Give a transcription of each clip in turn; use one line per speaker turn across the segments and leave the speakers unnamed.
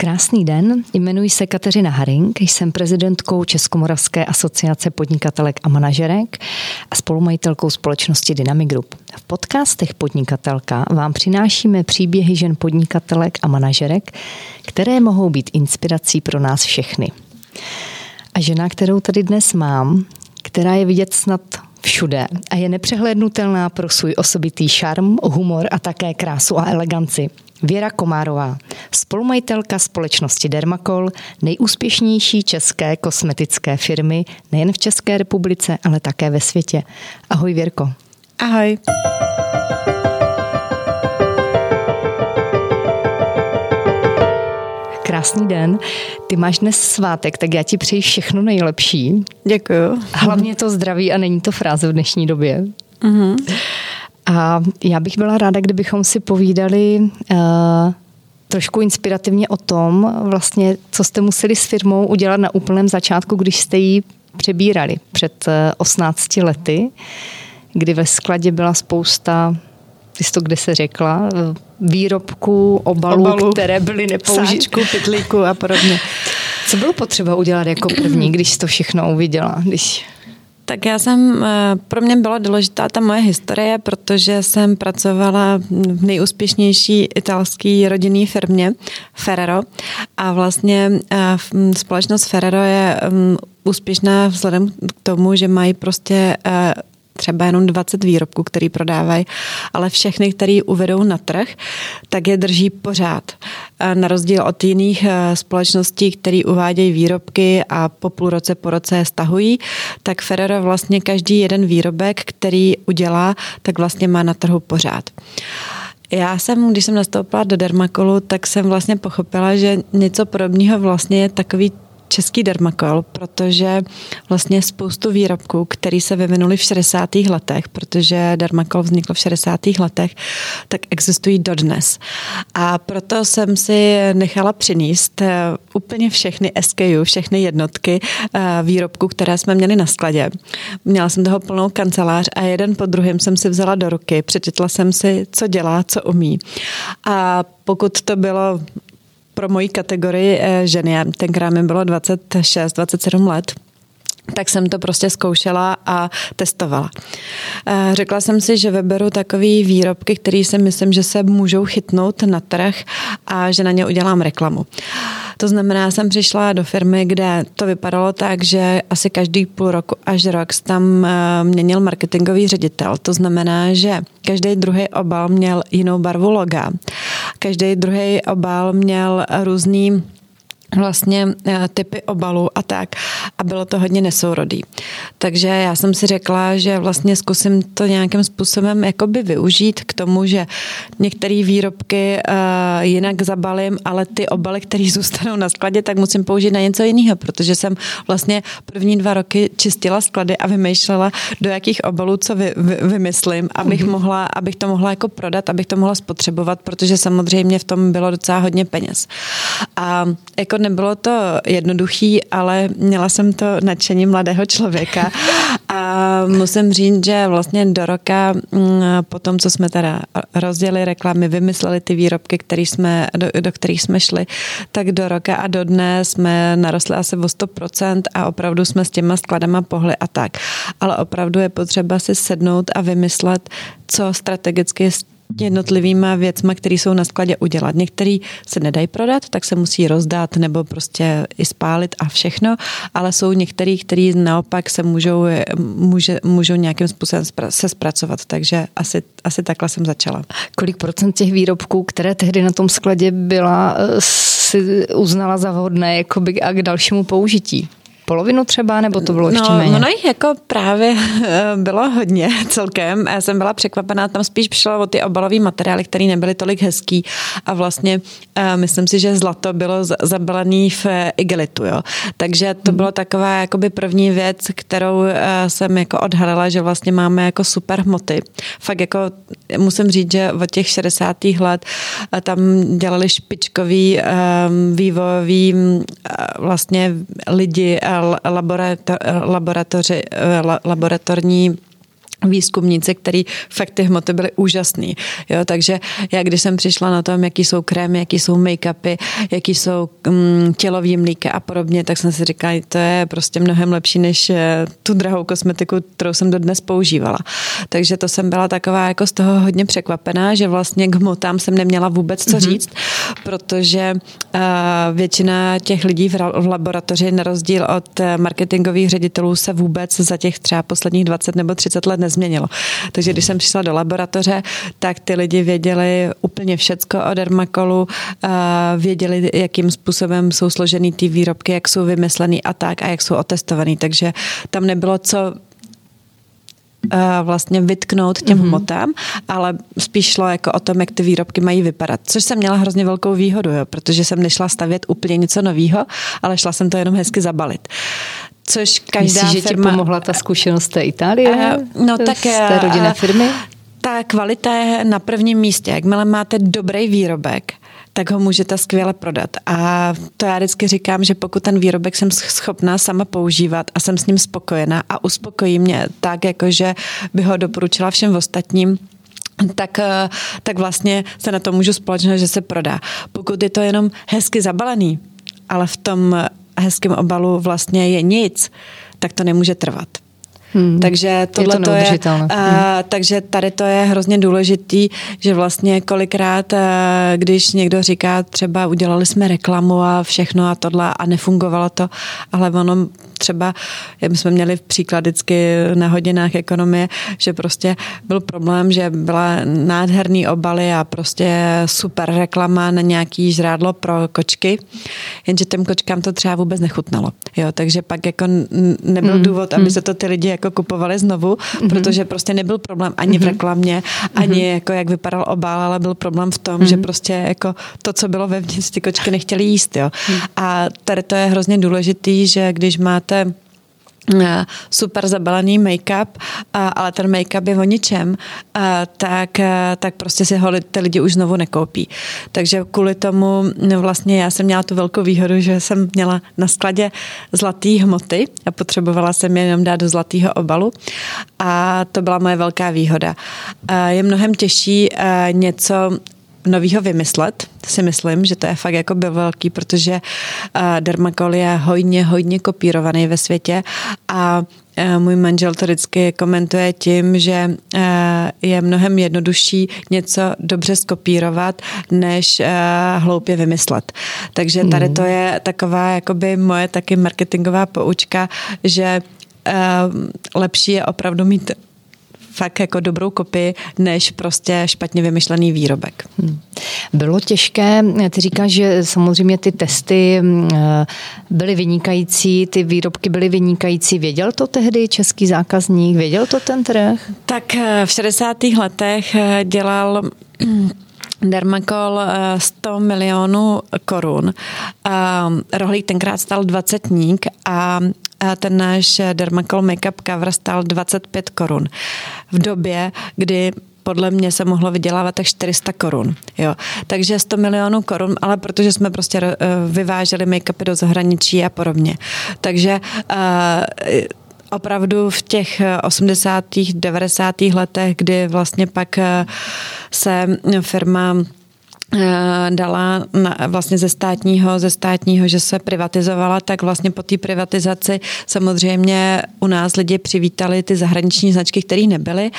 Krásný den, jmenuji se Kateřina Haring, jsem prezidentkou Českomoravské asociace podnikatelek a manažerek a spolumajitelkou společnosti Dynamic Group. V podcastech Podnikatelka vám přinášíme příběhy žen podnikatelek a manažerek, které mohou být inspirací pro nás všechny. A žena, kterou tady dnes mám, která je vidět snad všude a je nepřehlednutelná pro svůj osobitý šarm, humor a také krásu a eleganci. Věra Komárová, spolumajitelka společnosti Dermacol, nejúspěšnější české kosmetické firmy nejen v České republice, ale také ve světě. Ahoj Věrko.
Ahoj.
Krásný den. Ty máš dnes svátek, tak já ti přeji všechno nejlepší.
Děkuju.
Hlavně to zdraví a není to fráze v dnešní době. Mm-hmm. A já bych byla ráda, kdybychom si povídali uh, trošku inspirativně o tom, vlastně, co jste museli s firmou udělat na úplném začátku, když jste ji přebírali před 18 eh, lety, kdy ve skladě byla spousta ty jsi to kde se řekla, výrobků, obalů, Obalu, které byly nepoužité.
Sáčku, pytlíku a podobně.
Co bylo potřeba udělat jako první, když jsi to všechno uviděla? Když...
Tak já jsem, eh, pro mě byla důležitá ta moje historie, protože jsem pracovala v nejúspěšnější italské rodinné firmě Ferrero a vlastně eh, společnost Ferrero je mm, úspěšná vzhledem k tomu, že mají prostě eh, třeba jenom 20 výrobků, který prodávají, ale všechny, který uvedou na trh, tak je drží pořád. Na rozdíl od jiných eh, společností, které uvádějí výrobky a po půl roce, po roce je stahují, tak Ferrero vlastně každý jeden výrobek, který udělá, tak vlastně má na trhu pořád. Já jsem, když jsem nastoupila do Dermakolu, tak jsem vlastně pochopila, že něco podobného vlastně je takový český dermakol, protože vlastně spoustu výrobků, které se vyvinuly v 60. letech, protože dermakol vznikl v 60. letech, tak existují dodnes. A proto jsem si nechala přinést eh, úplně všechny SKU, všechny jednotky eh, výrobků, které jsme měli na skladě. Měla jsem toho plnou kancelář a jeden po druhém jsem si vzala do ruky, přečetla jsem si, co dělá, co umí. A pokud to bylo pro moji kategorii eh, ženy, tenkrát mi bylo 26, 27 let, tak jsem to prostě zkoušela a testovala. Eh, řekla jsem si, že vyberu takový výrobky, které si myslím, že se můžou chytnout na trh a že na ně udělám reklamu. To znamená, jsem přišla do firmy, kde to vypadalo tak, že asi každý půl roku až rok tam eh, měnil marketingový ředitel. To znamená, že každý druhý obal měl jinou barvu loga. Každý druhý obal měl různý vlastně eh, typy obalů a tak. A bylo to hodně nesourodý. Takže já jsem si řekla, že vlastně zkusím to nějakým způsobem jakoby využít k tomu, že některé výrobky uh, jinak zabalím, ale ty obaly, které zůstanou na skladě, tak musím použít na něco jiného, protože jsem vlastně první dva roky čistila sklady a vymýšlela, do jakých obalů co vy, vy, vymyslím, abych, mm-hmm. mohla, abych to mohla jako prodat, abych to mohla spotřebovat, protože samozřejmě v tom bylo docela hodně peněz. A jako nebylo to jednoduchý, ale měla jsem to nadšení mladého člověka a musím říct, že vlastně do roka, mm, po tom, co jsme teda rozdělili reklamy, vymysleli ty výrobky, který jsme, do, do kterých jsme šli, tak do roka a do dne jsme narostli asi o 100% a opravdu jsme s těma skladama pohli a tak. Ale opravdu je potřeba si sednout a vymyslet, co strategicky jednotlivýma věcma, které jsou na skladě udělat. Některý se nedají prodat, tak se musí rozdat nebo prostě i spálit a všechno, ale jsou některý, který naopak se můžou, může, můžou nějakým způsobem se zpracovat, takže asi, asi takhle jsem začala.
Kolik procent těch výrobků, které tehdy na tom skladě byla, eh, si uznala za vhodné jakoby a k dalšímu použití? Polovinu třeba, nebo to bylo ještě
no,
méně?
No, jich jako právě eh, bylo hodně celkem. Já jsem byla překvapená, tam spíš přišlo o ty obalové materiály, které nebyly tolik hezký a vlastně uh, myslím si, že zlato bylo zabalený v eh, igelitu, jo. Takže to hmm. bylo taková jakoby první věc, kterou jsem jako odhalila, že vlastně máme jako super hmoty. Fakt jako musím říct, že od těch 60. let tam dělali špičkový vývojový uh, vlastně lidi laborator, laboratoři, laboratorní výzkumníci, který fakt ty hmoty byly úžasný. Jo, takže já když jsem přišla na tom, jaký jsou krémy, jaký jsou make-upy, jaký jsou um, tělový mlíky a podobně, tak jsem si říkala, to je prostě mnohem lepší než eh, tu drahou kosmetiku, kterou jsem dodnes používala. Takže to jsem byla taková jako z toho hodně překvapená, že vlastně k hmotám jsem neměla vůbec co mm-hmm. říct, protože uh, většina těch lidí v, v laboratoři, na rozdíl od eh, marketingových ředitelů, se vůbec za těch třeba posledních 20 nebo 30 let nezměnilo. Takže když jsem přišla do laboratoře, tak ty lidi věděli úplně všecko o dermakolu, věděli, jakým způsobem jsou složený ty výrobky, jak jsou vymyslený a tak a jak jsou otestovaný. Takže tam nebylo co vlastně vytknout těm mm-hmm. hmotám, ale spíš šlo jako o tom, jak ty výrobky mají vypadat. Což jsem měla hrozně velkou výhodu, jo, protože jsem nešla stavět úplně něco nového, ale šla jsem to jenom hezky zabalit což každá
Myslíš,
firma...
že ti pomohla ta zkušenost té Itálie? Uh, no tak... Z té rodinné firmy?
Ta kvalita je na prvním místě. Jakmile máte dobrý výrobek, tak ho můžete skvěle prodat. A to já vždycky říkám, že pokud ten výrobek jsem schopná sama používat a jsem s ním spokojená a uspokojí mě tak, jakože by ho doporučila všem ostatním, tak, eh, tak vlastně se na to můžu společnost, že se prodá. Pokud je to jenom hezky zabalený, ale v tom hezkém obalu vlastně je nic, tak to nemůže trvat. Hmm. Takže tohle je to, je, hmm. takže tady to je hrozně důležitý, že vlastně kolikrát, a, když někdo říká, třeba udělali jsme reklamu a všechno a tohle a nefungovalo to, ale ono třeba, my jsme měli příklad vždycky na hodinách ekonomie, že prostě byl problém, že byla nádherný obaly a prostě super reklama na nějaký žrádlo pro kočky, jenže těm kočkám to třeba vůbec nechutnalo. Jo, takže pak jako nebyl mm. důvod, aby mm. se to ty lidi jako kupovali znovu, mm. protože prostě nebyl problém ani mm. v reklamě, ani mm. jako jak vypadal obal, ale byl problém v tom, mm. že prostě jako to, co bylo vevnitř, ty kočky nechtěly jíst. Jo. Mm. A tady to je hrozně důležitý, že když máte máte eh, super zabalený make-up, ale ten make-up je o ničem, eh, tak, eh, tak prostě si ho ty lidi už znovu nekoupí. Takže kvůli tomu no, vlastně já jsem měla tu velkou výhodu, že jsem měla na skladě zlatý hmoty a potřebovala jsem je jenom dát do zlatého obalu a to byla moje velká výhoda. Je mnohem těžší něco novýho vymyslet, si myslím, že to je fakt jako by velký, protože uh, dermakol je hodně, hodně kopírovaný ve světě a uh, můj manžel to vždycky komentuje tím, že uh, je mnohem jednodušší něco dobře skopírovat, než hloupě vymyslet. Takže tady hmm. to je taková jakoby moje taky marketingová poučka, že lepší je opravdu mít fakt jako dobrou kopii, než prostě špatně vymyšlený výrobek. Hmm.
Bylo těžké, ty říkáš, že samozřejmě ty testy mm, eh, byly vynikající, ty výrobky byly vynikající. Věděl to tehdy český zákazník? Věděl to ten trh?
Tak eh, v 60. letech eh, dělal Dermakol 100 milionů korun. Rohlík tenkrát stal 20 a ten náš Dermacol Makeup Cover stál 25 korun. V době, kdy podle mě se mohlo vydělávat tak 400 korun. Jo. Takže 100 milionů korun, ale protože jsme prostě eh, vyváželi make-upy do zahraničí a podobně. Takže uh, opravdu v těch 80. 90. letech, kdy vlastně pak eh, se firma Eh, dala na, vlastně ze státního, ze státního, že se privatizovala, tak vlastně po té privatizaci samozřejmě u nás lidi přivítali ty zahraniční značky, které nebyly,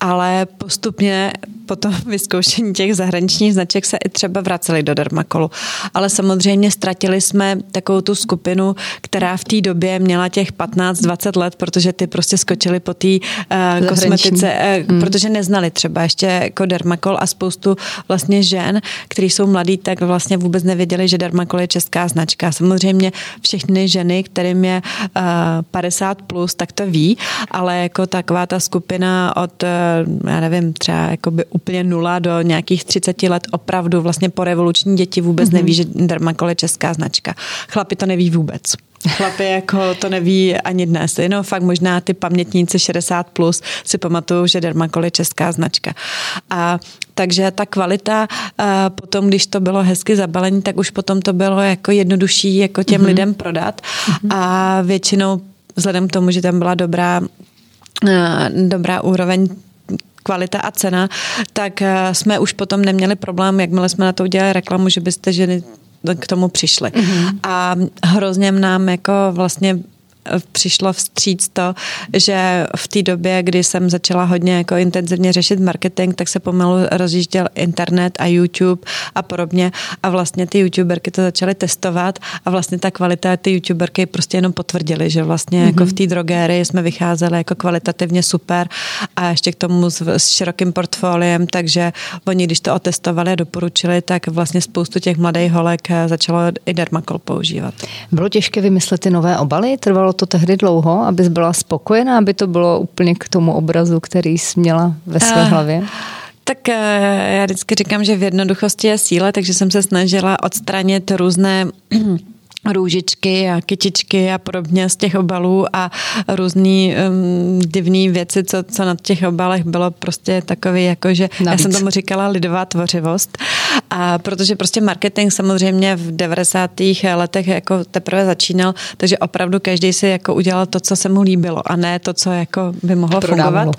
ale postupně po tom vyzkoušení těch zahraničních značek se i třeba vraceli do Dermakolu. Ale samozřejmě ztratili jsme takovou tu skupinu, která v té době měla těch 15-20 let, protože ty prostě skočili po té uh, kosmetice, uh, hmm. protože neznali třeba ještě jako Dermakol a spoustu vlastně žen, kteří jsou mladí, tak vlastně vůbec nevěděli, že Dermakol je česká značka. Samozřejmě všechny ženy, kterým je uh, 50 plus, tak to ví, ale jako taková ta skupina od, uh, já nevím, třeba jakoby úplně nula do nějakých 30 let opravdu vlastně po revoluční děti vůbec mm-hmm. neví, že Dermakol je česká značka. Chlapi to neví vůbec. Chlapi jako to neví ani dnes. Jenom fakt možná ty pamětníci 60 plus si pamatují, že Dermakol je česká značka. A takže ta kvalita a potom, když to bylo hezky zabalení, tak už potom to bylo jako jednodušší jako těm mm-hmm. lidem prodat. Mm-hmm. A většinou vzhledem k tomu, že tam byla dobrá dobrá úroveň kvalita a cena, tak jsme už potom neměli problém, jakmile jsme na to udělali reklamu, že byste ženy k tomu přišli. Mm-hmm. A hrozně nám jako vlastně přišlo vstříc to, že v té době, kdy jsem začala hodně jako intenzivně řešit marketing, tak se pomalu rozjížděl internet a YouTube a podobně a vlastně ty youtuberky to začaly testovat a vlastně ta kvalita ty youtuberky prostě jenom potvrdili, že vlastně mm-hmm. jako v té drogérii jsme vycházeli jako kvalitativně super a ještě k tomu s, s širokým portfoliem, takže oni, když to otestovali a doporučili, tak vlastně spoustu těch mladých holek začalo i dermakol používat.
Bylo těžké vymyslet ty nové obaly? Trvalo to tehdy dlouho, abys byla spokojená, aby to bylo úplně k tomu obrazu, který jsi měla ve své uh. hlavě?
Tak eh, já vždycky říkám, že v jednoduchosti je síla, takže jsem se snažila odstranit různé růžičky a kytičky a podobně z těch obalů a různý um, divný věci, co, co na těch obalech bylo prostě takový, jako že Navíc. já jsem tomu říkala lidová tvořivost. A protože prostě marketing samozřejmě v 90. letech jako teprve začínal, takže opravdu každý si jako udělal to, co se mu líbilo a ne to, co jako by mohlo Prodávalo. fungovat.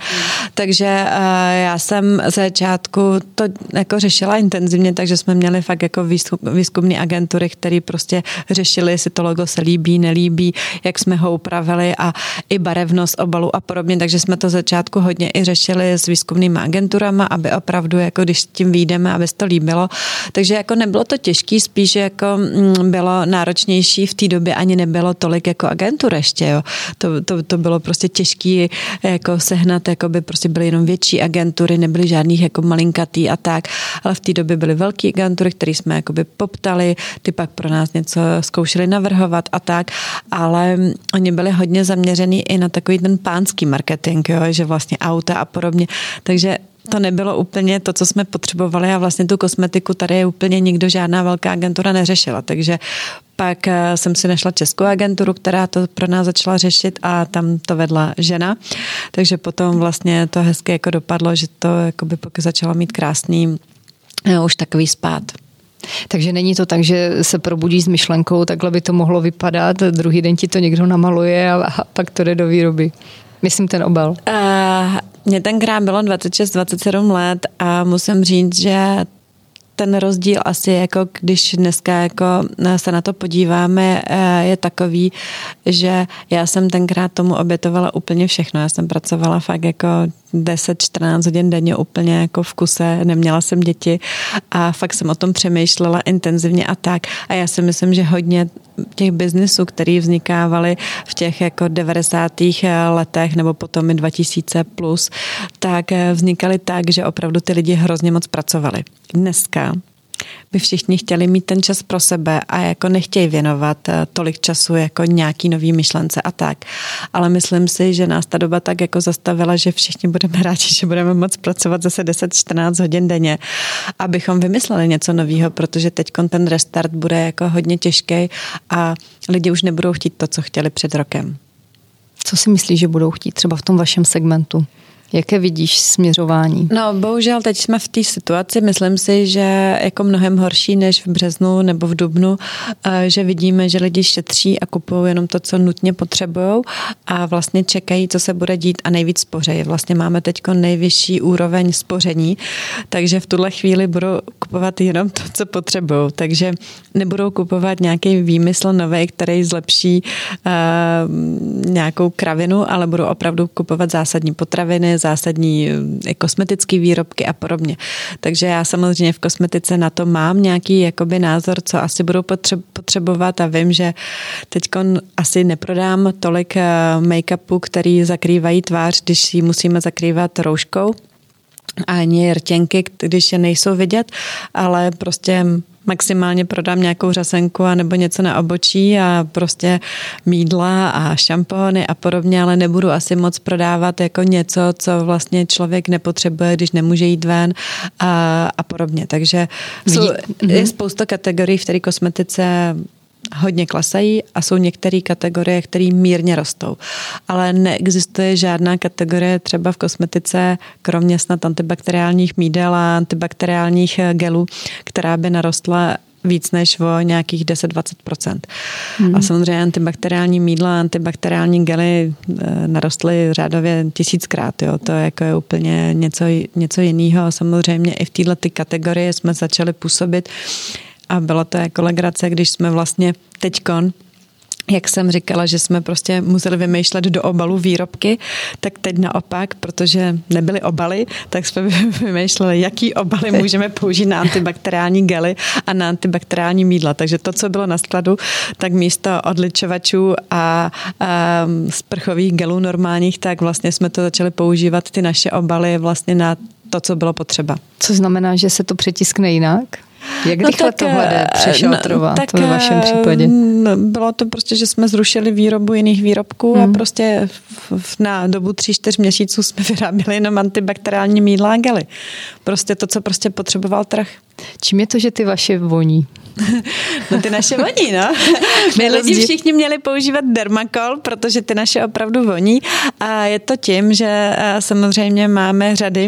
Takže uh, já jsem ze začátku to jako řešila intenzivně, takže jsme měli fakt jako výzkumné agentury, které prostě řešili řešili, jestli to logo se líbí, nelíbí, jak jsme ho upravili a i barevnost obalu a podobně, takže jsme to začátku hodně i řešili s výzkumnými agenturama, aby opravdu, jako když tím výjdeme, aby se to líbilo. Takže jako nebylo to těžké, spíš jako mm, bylo náročnější v té době ani nebylo tolik jako agentur ještě, jo. To, to, to bylo prostě těžké jako sehnat, jako by prostě byly jenom větší agentury, nebyly žádných jako malinkatý a tak, ale v té době byly velké agentury, které jsme jakoby poptali, ty pak pro nás něco zkoušeli navrhovat a tak, ale oni byli hodně zaměřený i na takový ten pánský marketing, jo, že vlastně auta a podobně. Takže to nebylo úplně to, co jsme potřebovali a vlastně tu kosmetiku tady úplně nikdo, žádná velká agentura neřešila. Takže pak eh, jsem si našla českou agenturu, která to pro nás začala řešit a tam to vedla žena. Takže potom vlastně to hezky jako dopadlo, že to jako by pokud začalo mít krásný eh, už takový spát.
Takže není to tak, že se probudí s myšlenkou, takhle by to mohlo vypadat, druhý den ti to někdo namaluje a, a pak to jde do výroby. Myslím ten obal. Uh,
mně tenkrát bylo 26-27 let a musím říct, že ten rozdíl asi jako když dneska jako se na to podíváme eh, je takový, že já jsem tenkrát tomu obětovala úplně všechno. Já jsem pracovala fakt jako 10-14 hodin denně úplně jako v kuse, neměla jsem děti a fakt jsem o tom přemýšlela intenzivně a tak. A já si myslím, že hodně těch biznisů, které vznikávaly v těch jako 90. letech nebo potom i 2000 plus, tak vznikaly tak, že opravdu ty lidi hrozně moc pracovali. Dneska by všichni chtěli mít ten čas pro sebe a jako nechtějí věnovat eh, tolik času jako nějaký nový myšlence a tak. Ale myslím si, že nás ta doba tak jako zastavila, že všichni budeme rádi, že budeme moc pracovat zase 10-14 hodin denně, abychom vymysleli něco nového, protože teď ten restart bude jako hodně těžký a lidi už nebudou chtít to, co chtěli před rokem.
Co si myslíš, že budou chtít třeba v tom vašem segmentu? Jaké vidíš směřování?
No, bohužel teď jsme v té situaci, myslím si, že jako mnohem horší než v březnu nebo v dubnu, eh, že vidíme, že lidi šetří a kupují jenom to, co nutně potřebují a vlastně čekají, co se bude dít a nejvíc spořejí. Vlastně máme teď nejvyšší úroveň spoření, takže v tuhle chvíli budou kupovat jenom to, co potřebují. Takže nebudou kupovat nějaký výmysl nový, který zlepší uh, nějakou kravinu, ale budou opravdu kupovat zásadní potraviny, zásadní eh, kosmetické výrobky a podobně. Takže já samozřejmě v kosmetice na to mám nějaký jakoby názor, co asi budou potřebovat a vím, že teď asi neprodám tolik eh, make-upu, který zakrývají tvář, když si musíme zakrývat rouškou ani rtěnky, když je nejsou vidět, ale prostě maximálně prodám nějakou řasenku a nebo něco na obočí a prostě mídla a šampony a podobně, ale nebudu asi moc prodávat jako něco, co vlastně člověk nepotřebuje, když nemůže jít ven a, a podobně. Takže jsou, je mhm. spousta kategorií v které kosmetice hodně klesají a jsou některé kategorie, které mírně rostou. Ale neexistuje žádná kategorie třeba v kosmetice, kromě snad antibakteriálních mídel a antibakteriálních gelů, která by narostla víc než o nějakých 10-20%. Hmm. A samozřejmě antibakteriální mídla, antibakteriální gely e, narostly řádově tisíckrát. Jo. To jako je úplně něco, něco jiného. Samozřejmě i v této kategorii jsme začali působit a bylo to jako legrace, když jsme vlastně teďkon jak jsem říkala, že jsme prostě museli vymýšlet do obalu výrobky, tak teď naopak, protože nebyly obaly, tak jsme vymýšleli, jaký obaly můžeme použít na antibakteriální gely a na antibakteriální mídla. Takže to, co bylo na skladu, tak místo odličovačů a, a sprchových gelů normálních, tak vlastně jsme to začali používat ty naše obaly vlastně na to, co bylo potřeba.
Co znamená, že se to přetiskne jinak? Jak no rychle tak, tohle jde eh, přešaltrovat no, ve vašem případě?
Bylo to prostě, že jsme zrušili výrobu jiných výrobků hmm. a prostě na dobu tří, čtyř měsíců jsme vyráběli jenom antibakteriální mídla a gely. Prostě to, co prostě potřeboval trh.
Čím je to, že ty vaše voní?
No ty naše voní, no. My lidi všichni měli používat dermakol, protože ty naše opravdu voní. A je to tím, že eh, samozřejmě máme řady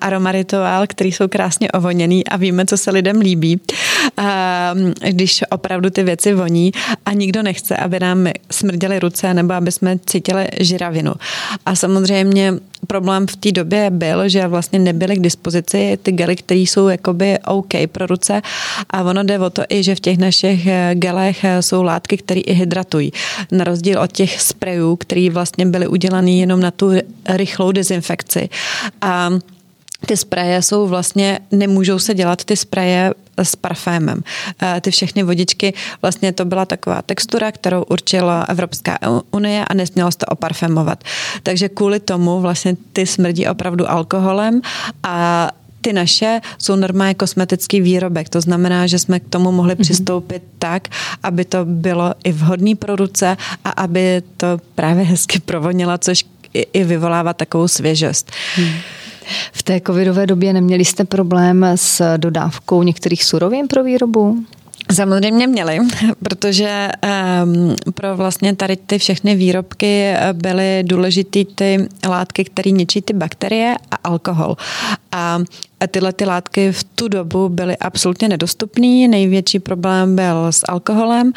aromarituál, který jsou krásně ovoněný a víme, co se lidem líbí, když opravdu ty věci voní a nikdo nechce, aby nám smrděly ruce nebo aby jsme cítili žiravinu. A samozřejmě problém v té době byl, že vlastně nebyly k dispozici ty gely, které jsou jakoby OK pro ruce a ono jde o to i, že v těch našich gelech jsou látky, které i hydratují. Na rozdíl od těch sprejů, které vlastně byly udělané jenom na tu rychlou dezinfekci. A ty spreje jsou vlastně, nemůžou se dělat ty spreje s parfémem. Eh, ty všechny vodičky, vlastně to byla taková textura, kterou určila Evropská unie a nesmělo se to oparfémovat. Takže kvůli tomu vlastně ty smrdí opravdu alkoholem a ty naše jsou normálně kosmetický výrobek. To znamená, že jsme k tomu mohli mm-hmm. přistoupit tak, aby to bylo i vhodný pro ruce a aby to právě hezky provonilo, což i vyvolává takovou svěžost. Mm.
V té covidové době neměli jste problém s dodávkou některých surovin pro výrobu?
Samozřejmě měli, protože um, pro vlastně tady ty všechny výrobky byly důležité ty látky, které ničí ty bakterie a alkohol. A a tyhle ty látky v tu dobu byly absolutně nedostupné. Největší problém byl s alkoholem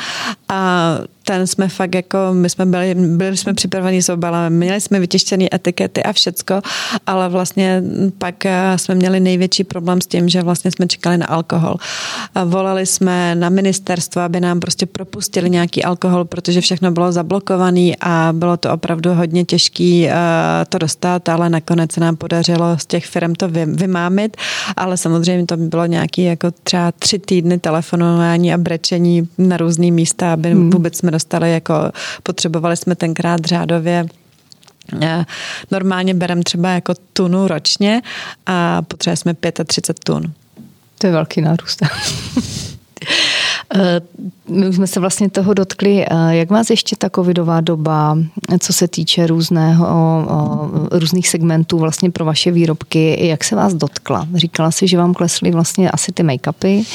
a ten jsme fakt jako, my jsme byli, byli jsme připraveni s obalem, měli jsme vytištěné etikety a všecko, ale vlastně pak eh, jsme měli největší problém s tím, že vlastně jsme čekali na alkohol. A volali jsme na ministerstvo, aby nám prostě propustili nějaký alkohol, protože všechno bylo zablokované a bylo to opravdu hodně těžké eh, to dostat, ale nakonec se nám podařilo z těch firm to vymámit, ale samozřejmě to bylo nějaký jako třeba tři týdny telefonování a brečení na různý místa, aby hmm. vůbec jsme dostali, jako potřebovali jsme tenkrát řádově eh, Normálně berem třeba jako tunu ročně a potřebujeme jsme 35 tun.
To je velký nárůst. Eh, my už jsme se vlastně toho dotkli. Eh, jak vás ještě ta covidová doba, co se týče různého, různých segmentů vlastně pro vaše výrobky, jak se vás dotkla? Říkala si, že vám klesly vlastně asi ty make-upy,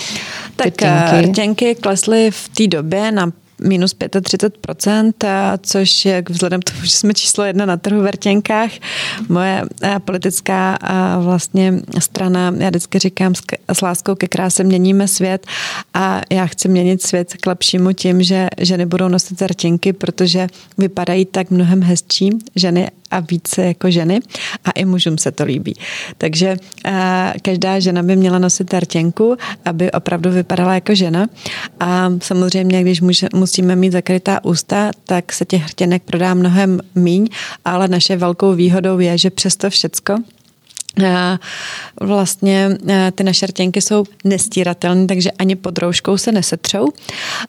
tak rtěnky. rtěnky klesly v té době na minus 35%, což je vzhledem k tomu, že jsme číslo jedna na trhu v Vrtěnkách, moje politická vlastně strana, já vždycky říkám s láskou ke kráse měníme svět a já chci měnit svět k lepšímu tím, že ženy budou nosit rtěnky, protože vypadají tak mnohem hezčí ženy a více jako ženy a i mužům se to líbí. Takže každá žena by měla nosit rtěnku, aby opravdu vypadala jako žena a samozřejmě, když musíme mít zakrytá ústa, tak se těch hrtěnek prodá mnohem míň, ale naše velkou výhodou je, že přesto všecko vlastně ty naše rtěnky jsou nestíratelné, takže ani pod rouškou se nesetřou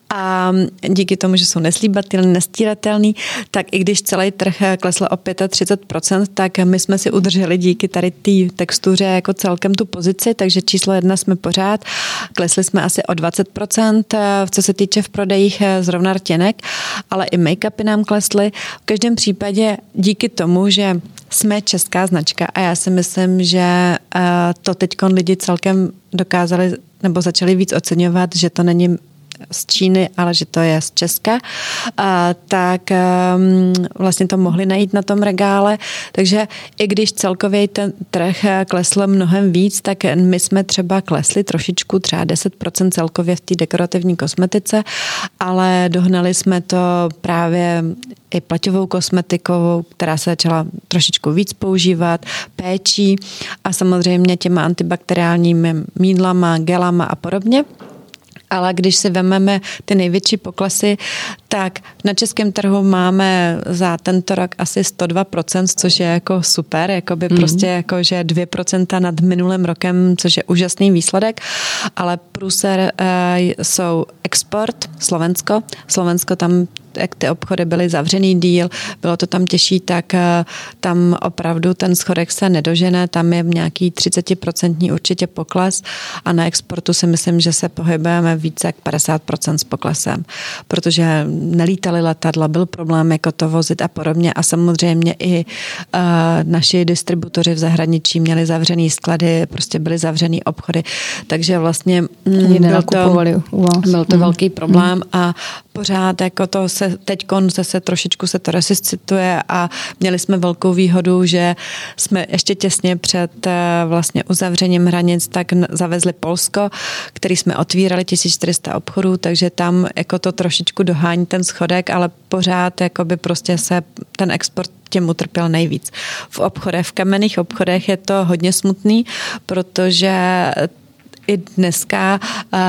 a díky tomu, že jsou neslíbatelné, nestíratelný, tak i když celý trh klesl o 35%, tak my jsme si udrželi díky tady té textuře jako celkem tu pozici, takže číslo jedna jsme pořád, klesli jsme asi o 20%, co se týče v prodejích zrovna rtěnek, ale i make-upy nám klesly. V každém případě díky tomu, že jsme česká značka a já si myslím, že eh, to teď lidi celkem dokázali nebo začali víc oceňovat, že to není z Číny, ale že to je z Česka, tak vlastně to mohli najít na tom regále. Takže i když celkově ten trh klesl mnohem víc, tak my jsme třeba klesli trošičku, třeba 10% celkově v té dekorativní kosmetice, ale dohnali jsme to právě i plaťovou kosmetikou, která se začala trošičku víc používat, péčí a samozřejmě těma antibakteriálními mídlama, gelama a podobně. Ale když si vezmeme ty největší poklesy, tak na českém trhu máme za tento rok asi 102%, což je jako super, jako by mm. prostě jako, že 2% nad minulým rokem, což je úžasný výsledek, ale průser e, jsou export, Slovensko. Slovensko tam jak ty obchody byly zavřený díl, bylo to tam těžší, tak eh, tam opravdu ten schodek se nedožene, tam je nějaký 30% určitě pokles a na exportu si myslím, že se pohybujeme více jak 50% s poklesem, protože nelítaly letadla, byl problém jako to vozit a podobně a samozřejmě i uh, naši distributoři v zahraničí měli zavřený sklady, prostě byly zavřený obchody, takže vlastně
mm, byl, to,
byl to hmm. velký problém hmm. a pořád jako to se teď se trošičku se to resuscituje a měli jsme velkou výhodu, že jsme ještě těsně před eh, vlastně uzavřením hranic tak zavezli Polsko, který jsme otvírali 1400 obchodů, takže tam jako to trošičku dohání ten schodek, ale pořád jako by prostě se ten export těm utrpěl nejvíc. V obchodech, v kamenných obchodech je to hodně smutný, protože i dneska uh,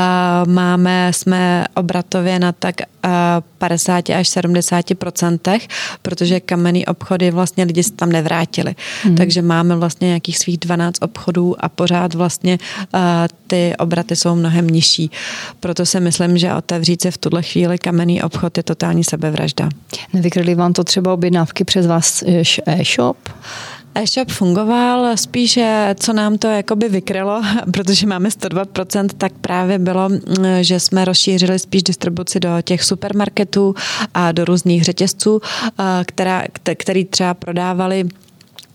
máme, jsme obratově na tak uh, 50 až 70 procentech, protože kamenný obchody vlastně lidi se tam nevrátili. Hmm. Takže máme vlastně nějakých svých 12 obchodů a pořád vlastně uh, ty obraty jsou mnohem nižší. Proto si myslím, že otevřít se v tuhle chvíli kamenný obchod je totální sebevražda.
Nevykryli vám to třeba objednávky přes vás e-shop?
E-shop fungoval, spíše co nám to jakoby vykrylo, protože máme 102%, tak právě bylo, mm, že jsme rozšířili spíš distribuci do těch supermarketů a do různých řetězců, která, který třeba prodávali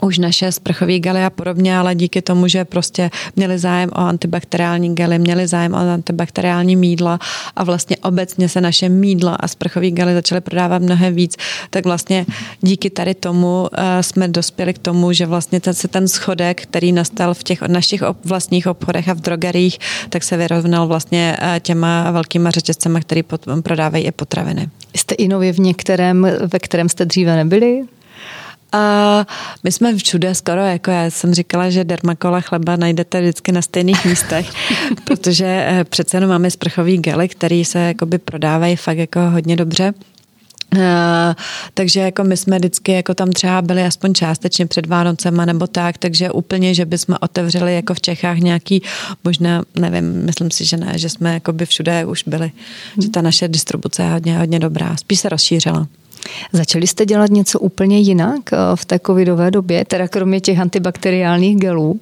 už naše sprchové gely a podobně, ale díky tomu, že prostě měli zájem o antibakteriální gely, měli zájem o antibakteriální mídla a vlastně obecně se naše mídla a sprchové gely začaly prodávat mnohem víc, tak vlastně díky tady tomu uh, jsme dospěli k tomu, že vlastně ten, se ten schodek, který nastal v těch našich vlastních obchodech a v drogerích, tak se vyrovnal vlastně uh, těma velkýma řetězcema, který prodávají i potraviny.
Jste i nově v některém, ve kterém jste dříve nebyli?
A my jsme všude skoro, jako já jsem říkala, že dermakola chleba najdete vždycky na stejných místech, protože eh, přece jenom máme sprchový gely, který se jakoby prodávají fakt jako hodně dobře. Uh, takže jako my jsme vždycky jako tam třeba byli aspoň částečně před Vánocema nebo tak, takže úplně, že bychom otevřeli jako v Čechách nějaký, možná, nevím, myslím si, že ne, že jsme jako by všude už byli, že ta naše distribuce je hodně, hodně dobrá, spíš se rozšířila.
Začali jste dělat něco úplně jinak eh, v té covidové době, teda kromě těch antibakteriálních gelů?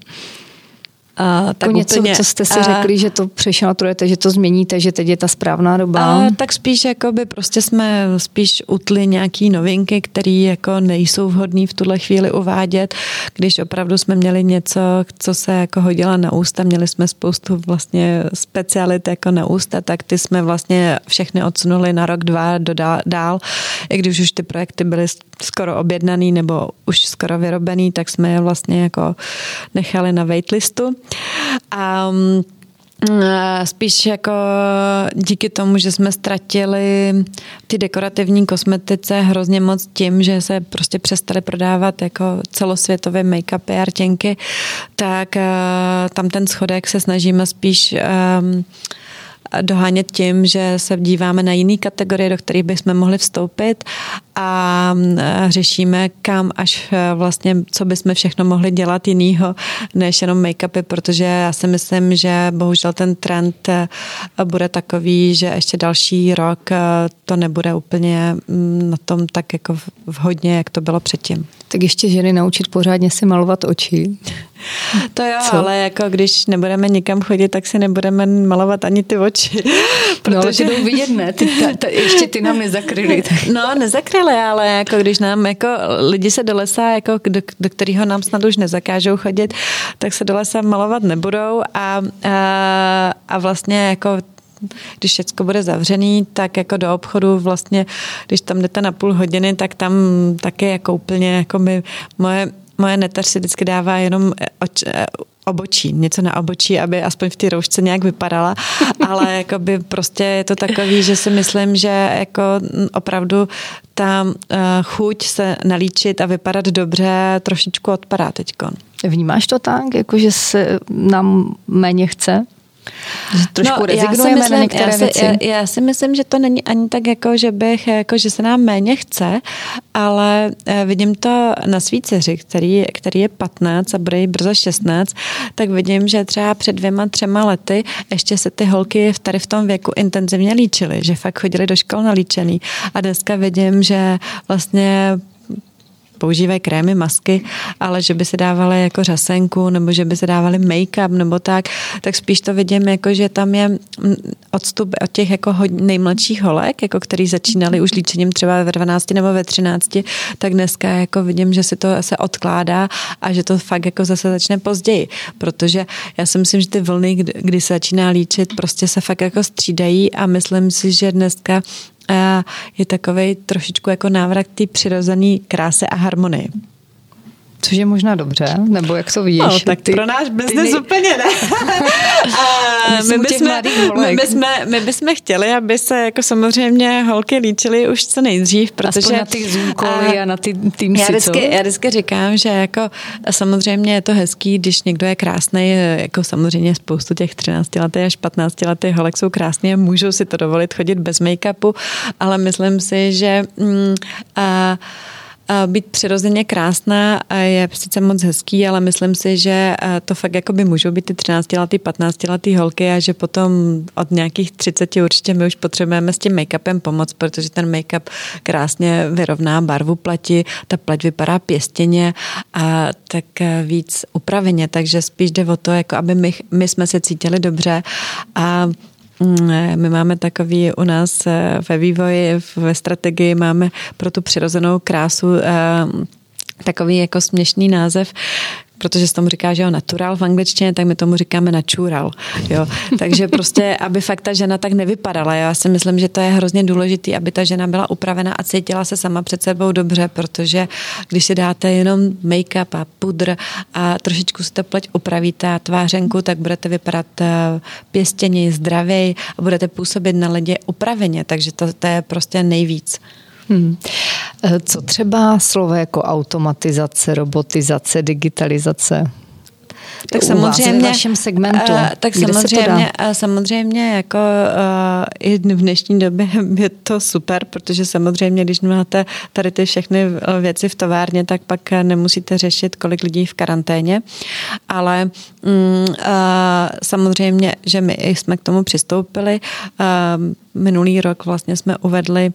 A tak jako něco, úplně, co jste si řekli, že to přešaltrujete, že to změníte, že teď je ta správná doba?
A, tak spíš jako by prostě jsme spíš utli nějaký novinky, které jako nejsou vhodné v tuhle chvíli uvádět. Když opravdu jsme měli něco, co se jako hodila na ústa, měli jsme spoustu vlastně specialit jako na ústa, tak ty jsme vlastně všechny odsunuli na rok, dva do dál. I když už ty projekty byly skoro objednaný nebo už skoro vyrobený, tak jsme je vlastně jako nechali na waitlistu. A mm, Spíš jako díky tomu, že jsme ztratili ty dekorativní kosmetice hrozně moc tím, že se prostě přestali prodávat jako celosvětové make-upy a rtěnky, tak eh, tam ten schodek se snažíme spíš um, dohánět tím, že se díváme na jiné kategorie, do kterých bychom mohli vstoupit a řešíme, kam až e, vlastně, co bychom všechno mohli dělat jinýho, než jenom make-upy, protože já si myslím, že bohužel ten trend e, bude takový, že ještě další rok to nebude úplně mm, na tom tak jako vhodně, jak to bylo předtím.
Tak ještě ženy naučit pořádně si malovat oči.
To jo, Co? ale jako když nebudeme nikam chodit, tak si nebudeme malovat ani ty oči.
Protože no, jdou vidět, ne? Ty, ta, ta, ještě ty nám nezakryli. Tak.
No, nezakryli, ale jako když nám jako lidi se do lesa, jako do, do kterého nám snad už nezakážou chodit, tak se do lesa malovat nebudou a, a, a vlastně jako když všechno bude zavřený, tak jako do obchodu vlastně, když tam jdete na půl hodiny, tak tam taky jako úplně jako by moje moje netař si vždycky dává jenom oč, obočí, něco na obočí, aby aspoň v té roušce nějak vypadala, ale jako by prostě je to takový, že si myslím, že jako opravdu ta uh, chuť se nalíčit a vypadat dobře trošičku odpadá teďkon.
Vnímáš to tak, jako že se nám méně chce? Že trošku no, rezignujeme já myslím, na některé
já si,
věci.
Já, já si myslím, že to není ani tak, jako, že, bych, jako, že se nám méně chce, ale eh, vidím to na svý dceři, který, který je 15 a bude jí brzo 16, tak vidím, že třeba před dvěma, třema lety ještě se ty holky v tady v tom věku intenzivně líčily, že fakt chodili do škol nalíčený. A dneska vidím, že vlastně používají krémy, masky, ale že by se dávaly jako řasenku nebo že by se dávaly make-up nebo tak, tak spíš to vidím jako, že tam je odstup od těch jako nejmladších holek, jako který začínali už líčením třeba ve 12 nebo ve 13, tak dneska jako vidím, že si to se odkládá a že to fakt jako zase začne později, protože já si myslím, že ty vlny, kdy se začíná líčit, prostě se fakt jako střídají a myslím si, že dneska je takový trošičku jako návrat té přirozené kráse a harmonii.
Což je možná dobře, nebo jak to vidíš? No,
tak ty, pro náš biznes ty... úplně ne. a my, bychom, my, bychom, my bychom chtěli, aby se jako samozřejmě holky líčily už co nejdřív, protože... Aspoň
na ty Zoomkoly a, a na ty Teamsy,
já vždycky, já vždycky říkám, že jako samozřejmě je to hezký, když někdo je krásný, jako samozřejmě spoustu těch 13 letých až 15 letých holek jsou krásné a můžou si to dovolit chodit bez make-upu, ale myslím si, že mm, a, být přirozeně krásná je sice moc hezký, ale myslím si, že to fakt jako by můžou být ty 13 letý, 15 letý holky a že potom od nějakých 30 určitě my už potřebujeme s tím make-upem pomoct, protože ten make-up krásně vyrovná barvu plati, ta pleť vypadá pěstěně a tak víc upraveně, takže spíš jde o to, jako aby my, my jsme se cítili dobře a my máme takový u nás eh, ve vývoji, ve strategii máme pro tu přirozenou krásu eh, takový jako směšný název, protože se tomu říká, že jo, natural v angličtině, tak my tomu říkáme natural, jo. Takže prostě, aby fakt ta žena tak nevypadala. Já si myslím, že to je hrozně důležité, aby ta žena byla upravena a cítila se sama před sebou dobře, protože když si dáte jenom make-up a pudr a trošičku si to pleť upravíte a tvářenku, tak budete vypadat eh, pěstěně, zdravěji a budete působit na lidi upraveně, takže to, to je prostě nejvíc. Hmm.
Eh, co třeba slovo jako automatizace, robotizace, digitalizace?
Tak samozřejmě,
v vašem segmentu. Uh,
tak Kde samozřejmě, uh, samozřejmě jako uh, i v dnešní době je to super, protože samozřejmě, když máte tady ty všechny věci v továrně, tak pak nemusíte řešit, kolik lidí v karanténě. Ale um, uh, samozřejmě, že my jsme k tomu přistoupili. Uh, minulý rok vlastně jsme uvedli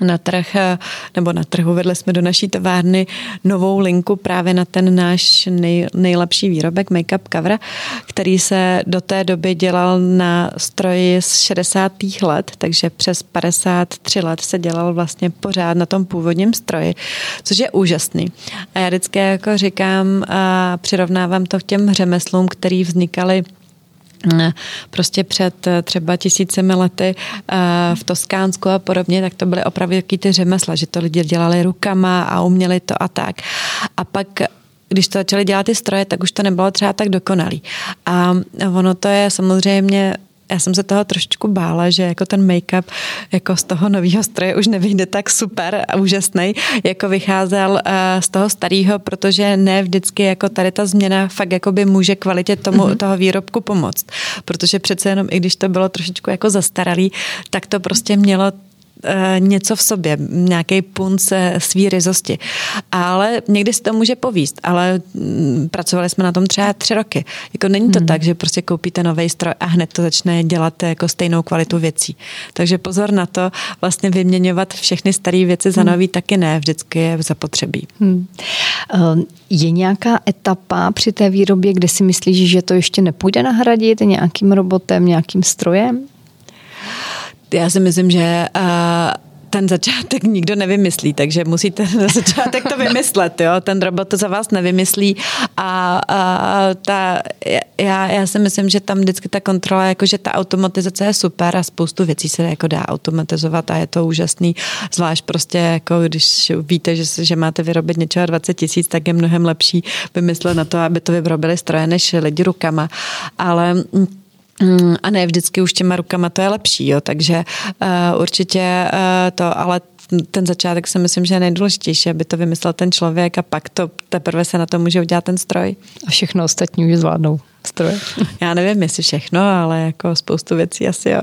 na trh, eh, nebo na trhu vedli jsme do naší továrny novou linku právě na ten náš nej, nejlepší výrobek Makeup Cover, který se do té doby dělal na stroji z 60. let, takže přes 53 let se dělal vlastně pořád na tom původním stroji, což je úžasný. A já vždycky jako říkám a přirovnávám to k těm řemeslům, který vznikaly prostě před eh, třeba tisícemi lety eh, v Toskánsku a podobně, tak to byly opravdu jaký ty řemesla, že to lidi dělali rukama a uměli to a tak. A pak když to začali dělat ty stroje, tak už to nebylo třeba tak dokonalý. A ono to je samozřejmě já jsem se toho trošičku bála, že jako ten make-up jako z toho nového stroje už nevyjde tak super a úžasný, jako vycházel uh, z toho starého, protože ne vždycky jako tady ta změna fakt jako by může kvalitě tomu, mm-hmm. toho výrobku pomoct. Protože přece jenom, i když to bylo trošičku jako zastaralý, tak to prostě mělo něco v sobě, nějaký punc svý ryzosti. Ale někdy si to může povíst, ale mm, pracovali jsme na tom třeba tři roky. Jako není to hmm. tak, že prostě koupíte nový stroj a hned to začne dělat jako stejnou kvalitu věcí. Takže pozor na to, vlastně vyměňovat všechny staré věci za hmm. nový taky ne, vždycky je zapotřebí. Hmm.
Eh, je nějaká etapa při té výrobě, kde si myslíš, že to ještě nepůjde nahradit nějakým robotem, nějakým strojem?
Já si myslím, že uh, ten začátek nikdo nevymyslí, takže musíte na začátek to vymyslet, jo? ten robot to za vás nevymyslí. A, a ta, já, já si myslím, že tam vždycky ta kontrola, jakože ta automatizace je super a spoustu věcí se jako dá automatizovat a je to úžasný, zvlášť prostě jako když víte, že, že máte vyrobit něčeho 20 tisíc, tak je mnohem lepší vymyslet na to, aby to vyrobili stroje než lidi rukama, ale mm, a ne vždycky už těma rukama to je lepší, jo, takže uh, určitě uh, to, ale ten začátek si myslím, že je nejdůležitější, aby to vymyslel ten člověk a pak to teprve se na to může udělat ten stroj.
A všechno ostatní už zvládnou stroje.
Já nevím, jestli všechno, ale jako spoustu věcí asi jo.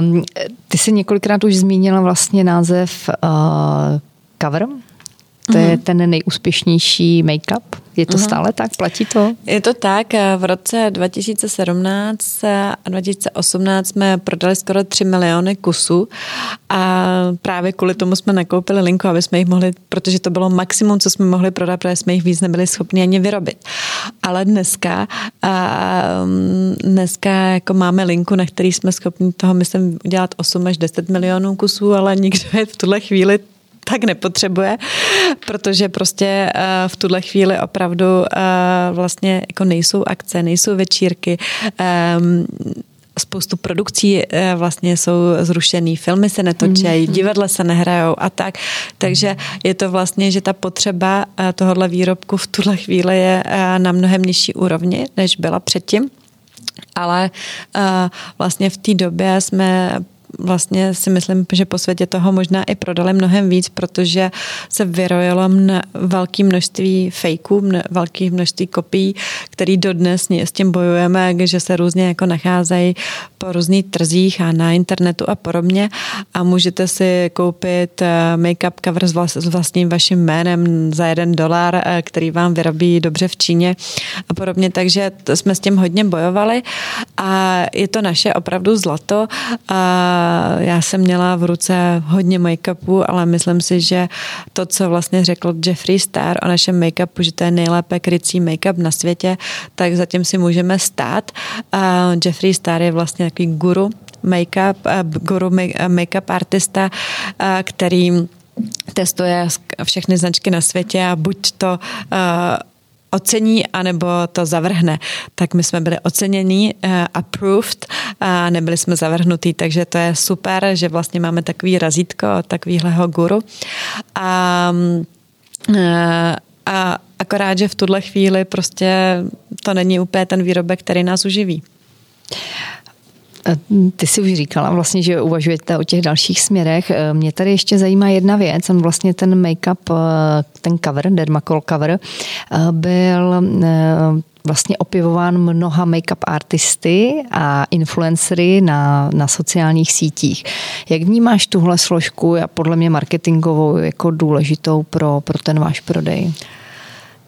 um, ty jsi několikrát už zmínila vlastně název uh, cover to je mhm. ten nejúspěšnější make-up? Je to uh-huh. stále tak? Platí to?
Je to tak. V roce 2017 a 2018 jsme prodali skoro 3 miliony kusů a právě kvůli tomu jsme nakoupili linku, aby jsme jich mohli, protože to bylo maximum, co jsme mohli prodat, protože jsme jich víc nebyli schopni ani vyrobit. Ale dneska, a dneska jako máme linku, na který jsme schopni toho, myslím, udělat 8 až 10 milionů kusů, ale nikdo je v tuhle chvíli tak nepotřebuje, protože prostě eh, v tuhle chvíli opravdu eh, vlastně jako nejsou akce, nejsou večírky, ehm, spoustu produkcí eh, vlastně jsou zrušený, filmy se netočí, mm. divadla se nehrajou a tak. Takže je to vlastně, že ta potřeba tohohle výrobku v tuhle chvíli je na mnohem nižší úrovni, než byla předtím. Ale vlastně v té době jsme vlastně si myslím, že po světě toho možná i prodali mnohem víc, protože se vyrojilo mne, velké množství fejků, mne, velké množství kopií, který dodnes s tím bojujeme, že se různě jako nacházejí po různých trzích a na internetu a podobně. A můžete si koupit eh, make-up cover s vlastním vaším jménem za jeden dolar, eh, který vám vyrobí dobře v Číně a podobně, takže jsme s tím hodně bojovali a je to naše opravdu zlato a já jsem měla v ruce hodně make-upu, ale myslím si, že to, co vlastně řekl Jeffree Star o našem make-upu, že to je nejlépe krycí make-up na světě, tak zatím si můžeme stát. A Jeffree Star je vlastně takový guru make-up, guru make-up artista, který testuje všechny značky na světě a buď to ocení, anebo to zavrhne. Tak my jsme byli ocenění, uh, approved a nebyli jsme zavrhnutí, takže to je super, že vlastně máme takový razítko od takovýhleho guru. A, uh, a akorát, že v tuhle chvíli prostě to není úplně ten výrobek, který nás uživí.
Ty jsi už říkala vlastně, že uvažujete o těch dalších směrech. Mě tady ještě zajímá jedna věc. On vlastně ten make-up, ten cover, Dermacol cover, byl vlastně opěvován mnoha make-up artisty a influencery na, na sociálních sítích. Jak vnímáš tuhle složku a podle mě marketingovou jako důležitou pro, pro ten váš prodej?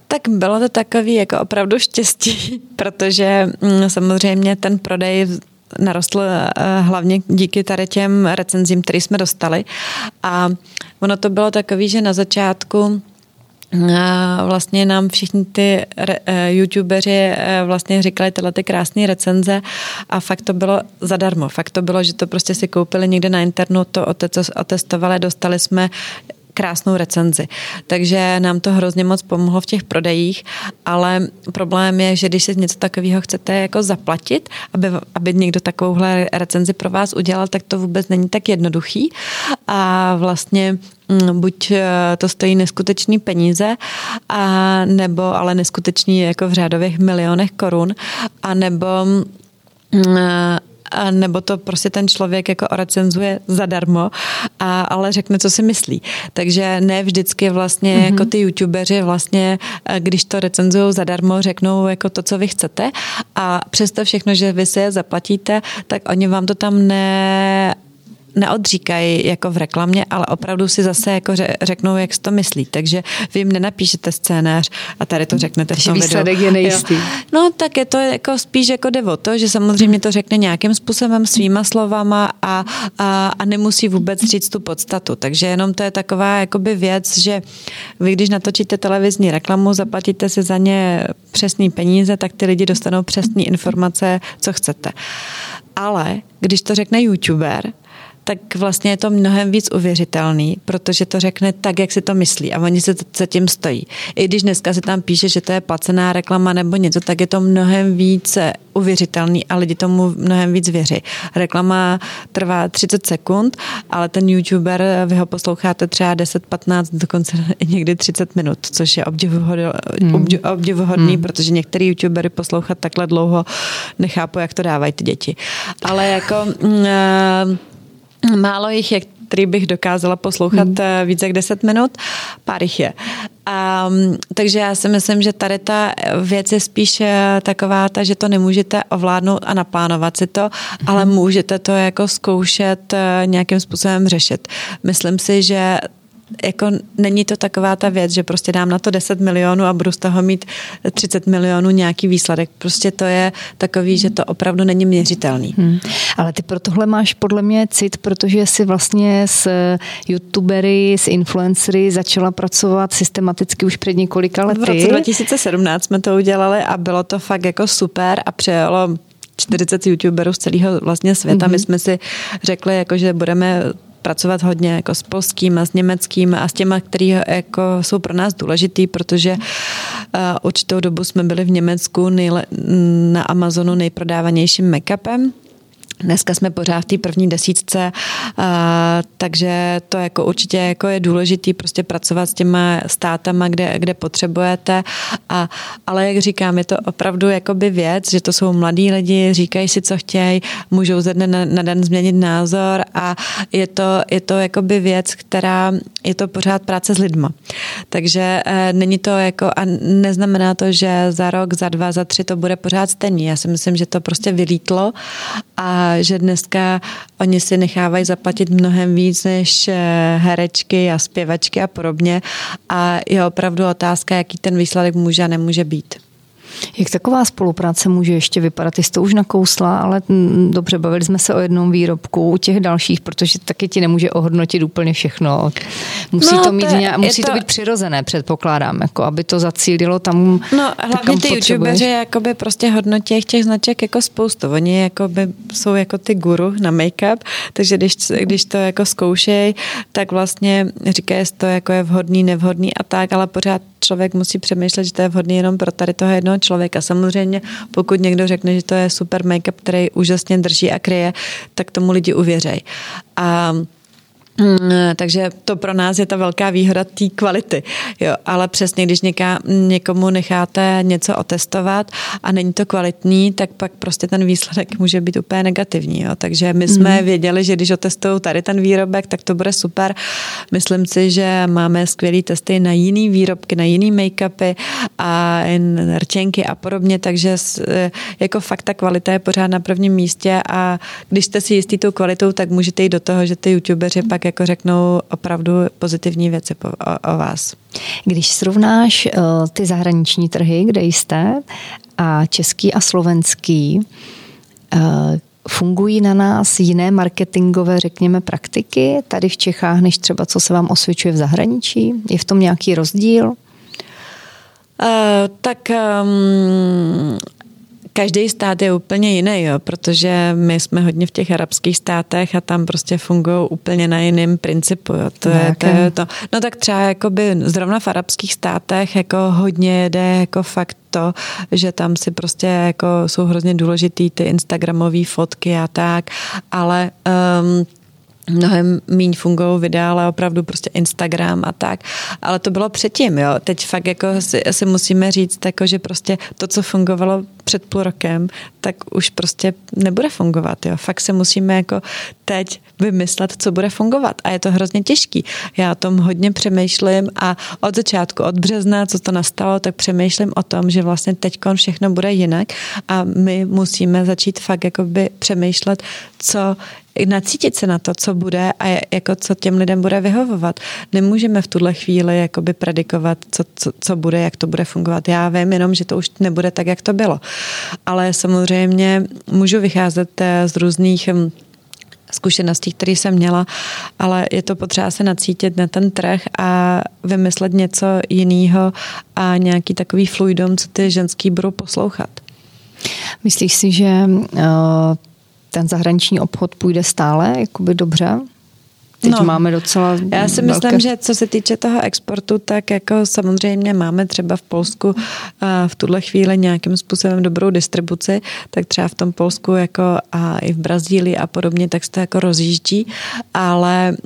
Tak bylo to takový jako opravdu štěstí, protože mm, samozřejmě ten prodej narostl eh, hlavně díky tady těm recenzím, které jsme dostali. A ono to bylo takový, že na začátku eh, vlastně nám všichni ty eh, youtubeři vlastně říkali tyhle ty krásné recenze a fakt to bylo zadarmo. Fakt to bylo, že to prostě si koupili někde na internetu, to otestovali, dostali jsme krásnou recenzi. Takže nám to hrozně moc pomohlo v těch prodejích, ale problém je, že když si něco takového chcete jako zaplatit, aby, aby někdo takovouhle recenzi pro vás udělal, tak to vůbec není tak jednoduchý a vlastně mm, buď eh, to stojí neskutečný peníze, a nebo ale neskutečný jako v řádových milionech korun, a nebo mm, a nebo to prostě ten člověk jako recenzuje zadarmo, a, ale řekne, co si myslí. Takže ne vždycky vlastně mm-hmm. jako ty youtubeři vlastně, když to recenzují zadarmo, řeknou jako to, co vy chcete a přesto všechno, že vy si je zaplatíte, tak oni vám to tam ne neodříkají jako v reklamě, ale opravdu si zase jako řeknou, jak si to myslí. Takže vy jim nenapíšete scénář a tady to řeknete v tom
výsledek je nejistý. Jo.
No tak je to jako spíš jako devo to, že samozřejmě to řekne nějakým způsobem svýma slovama a, a, a nemusí vůbec říct tu podstatu. Takže jenom to je taková jakoby věc, že vy když natočíte televizní reklamu, zaplatíte si za ně přesný peníze, tak ty lidi dostanou přesné informace, co chcete. Ale když to řekne youtuber, tak vlastně je to mnohem víc uvěřitelný, protože to řekne tak, jak si to myslí a oni se za tím stojí. I když dneska se tam píše, že to je placená reklama nebo něco, tak je to mnohem více uvěřitelný a lidi tomu mnohem víc věří. Reklama trvá 30 sekund, ale ten youtuber, vy ho posloucháte třeba 10, 15, dokonce někdy 30 minut, což je obdivuhodný, hmm. obdivuhodný hmm. protože některý youtubery poslouchat takhle dlouho nechápu, jak to dávají ty děti. Ale jako mm, málo jich je, který bych dokázala poslouchat hmm. Eh, více jak 10 minut, pár jich je. Um, takže já si myslím, že tady ta věc je spíš eh, taková ta, že to nemůžete ovládnout a naplánovat si to, hmm. ale můžete to jako zkoušet eh, nějakým způsobem řešit. Myslím si, že jako není to taková ta věc, že prostě dám na to 10 milionů a budu z toho mít 30 milionů nějaký výsledek. Prostě to je takový, že to opravdu není měřitelný. Hmm.
Ale ty pro tohle máš podle mě cit, protože si vlastně s youtubery, s influencery začala pracovat systematicky už před několika lety.
V roce 2017 jsme to udělali a bylo to fakt jako super a přejelo 40 youtuberů z celého vlastně světa. Mm-hmm. My jsme si řekli, jako, že budeme pracovat hodně jako s polským a s německým a s těma, který jako jsou pro nás důležitý, protože uh, určitou dobu jsme byli v Německu nejle, na Amazonu nejprodávanějším make-upem Dneska jsme pořád v té první desítce, takže to jako určitě jako je důležitý prostě pracovat s těma státama, kde, kde potřebujete. A, ale jak říkám, je to opravdu jakoby věc, že to jsou mladí lidi, říkají si, co chtějí, můžou ze dne na, na den změnit názor a je to, je to jakoby věc, která je to pořád práce s lidma. Takže e, není to jako, a neznamená to, že za rok, za dva, za tři to bude pořád stejný. Já si myslím, že to prostě vylítlo a že dneska oni si nechávají zaplatit mnohem víc než eh, herečky a zpěvačky a podobně a je opravdu otázka, jaký ten výsledek může a nemůže být.
Jak taková spolupráce může ještě vypadat? Ty jsi to už nakousla, ale dobře, bavili jsme se o jednom výrobku, u těch dalších, protože taky ti nemůže ohodnotit úplně všechno. Musí no, to mít to, nějak, musí to... to být přirozené, předpokládám, jako aby to zacílilo tam.
No, hlavně ty youtubeři jakoby prostě hodnotí těch značek jako spoustu. Oni jakoby jsou jako ty guru na make-up, takže když, když to jako zkoušejí, tak vlastně říkají, jestli to jako je vhodný, nevhodný a tak, ale pořád člověk musí přemýšlet, že to je vhodný jenom pro tady toho jednoho člověka. Samozřejmě, pokud někdo řekne, že to je super make-up, který úžasně drží a kryje, tak tomu lidi uvěřejí. A takže to pro nás je ta velká výhoda té kvality. Jo, ale přesně, když něká, někomu necháte něco otestovat a není to kvalitní, tak pak prostě ten výsledek může být úplně negativní. Jo. Takže my jsme mm. věděli, že když otestují tady ten výrobek, tak to bude super. Myslím si, že máme skvělé testy na jiný výrobky, na jiný make-upy a rtěnky a podobně, takže jako fakt ta kvalita je pořád na prvním místě a když jste si jistý tou kvalitou, tak můžete jít do toho, že ty youtubeři pak jako řeknou opravdu pozitivní věci o, o vás.
Když srovnáš uh, ty zahraniční trhy, kde jste, a český a slovenský, uh, fungují na nás jiné marketingové, řekněme, praktiky tady v Čechách, než třeba co se vám osvědčuje v zahraničí? Je v tom nějaký rozdíl?
Uh, tak um, Každý stát je úplně jiný, jo, protože my jsme hodně v těch arabských státech a tam prostě fungují úplně na jiném principu. Jo. To, je, to je to. No tak třeba jakoby zrovna v arabských státech jako hodně jede jako fakt to, že tam si prostě jako jsou hrozně důležitý ty instagramové fotky a tak, ale um, mnohem míň fungují videa, ale opravdu prostě Instagram a tak. Ale to bylo předtím, jo. Teď fakt jako si, si musíme říct, jako, že prostě to, co fungovalo před půl rokem, tak už prostě nebude fungovat, jo. Fakt se musíme jako teď vymyslet, co bude fungovat. A je to hrozně těžký. Já o tom hodně přemýšlím a od začátku, od března, co to nastalo, tak přemýšlím o tom, že vlastně teď všechno bude jinak a my musíme začít fakt jakoby přemýšlet, co nacítit se na to, co bude a jako co těm lidem bude vyhovovat. Nemůžeme v tuhle chvíli jakoby predikovat, co, co, co bude, jak to bude fungovat. Já vím jenom, že to už nebude tak, jak to bylo. Ale samozřejmě můžu vycházet eh, z různých hm, zkušeností, které jsem měla, ale je to potřeba se nacítit na ten trh a vymyslet něco jiného a nějaký takový fluidum, co ty ženský budou poslouchat.
Myslíš si, že uh ten zahraniční obchod půjde stále jakoby dobře? Teď no, máme docela
Já si velké... myslím, že co se týče toho exportu, tak jako samozřejmě máme třeba v Polsku v tuhle chvíli nějakým způsobem dobrou distribuci, tak třeba v tom Polsku jako a i v Brazílii a podobně, tak se to jako rozjíždí, ale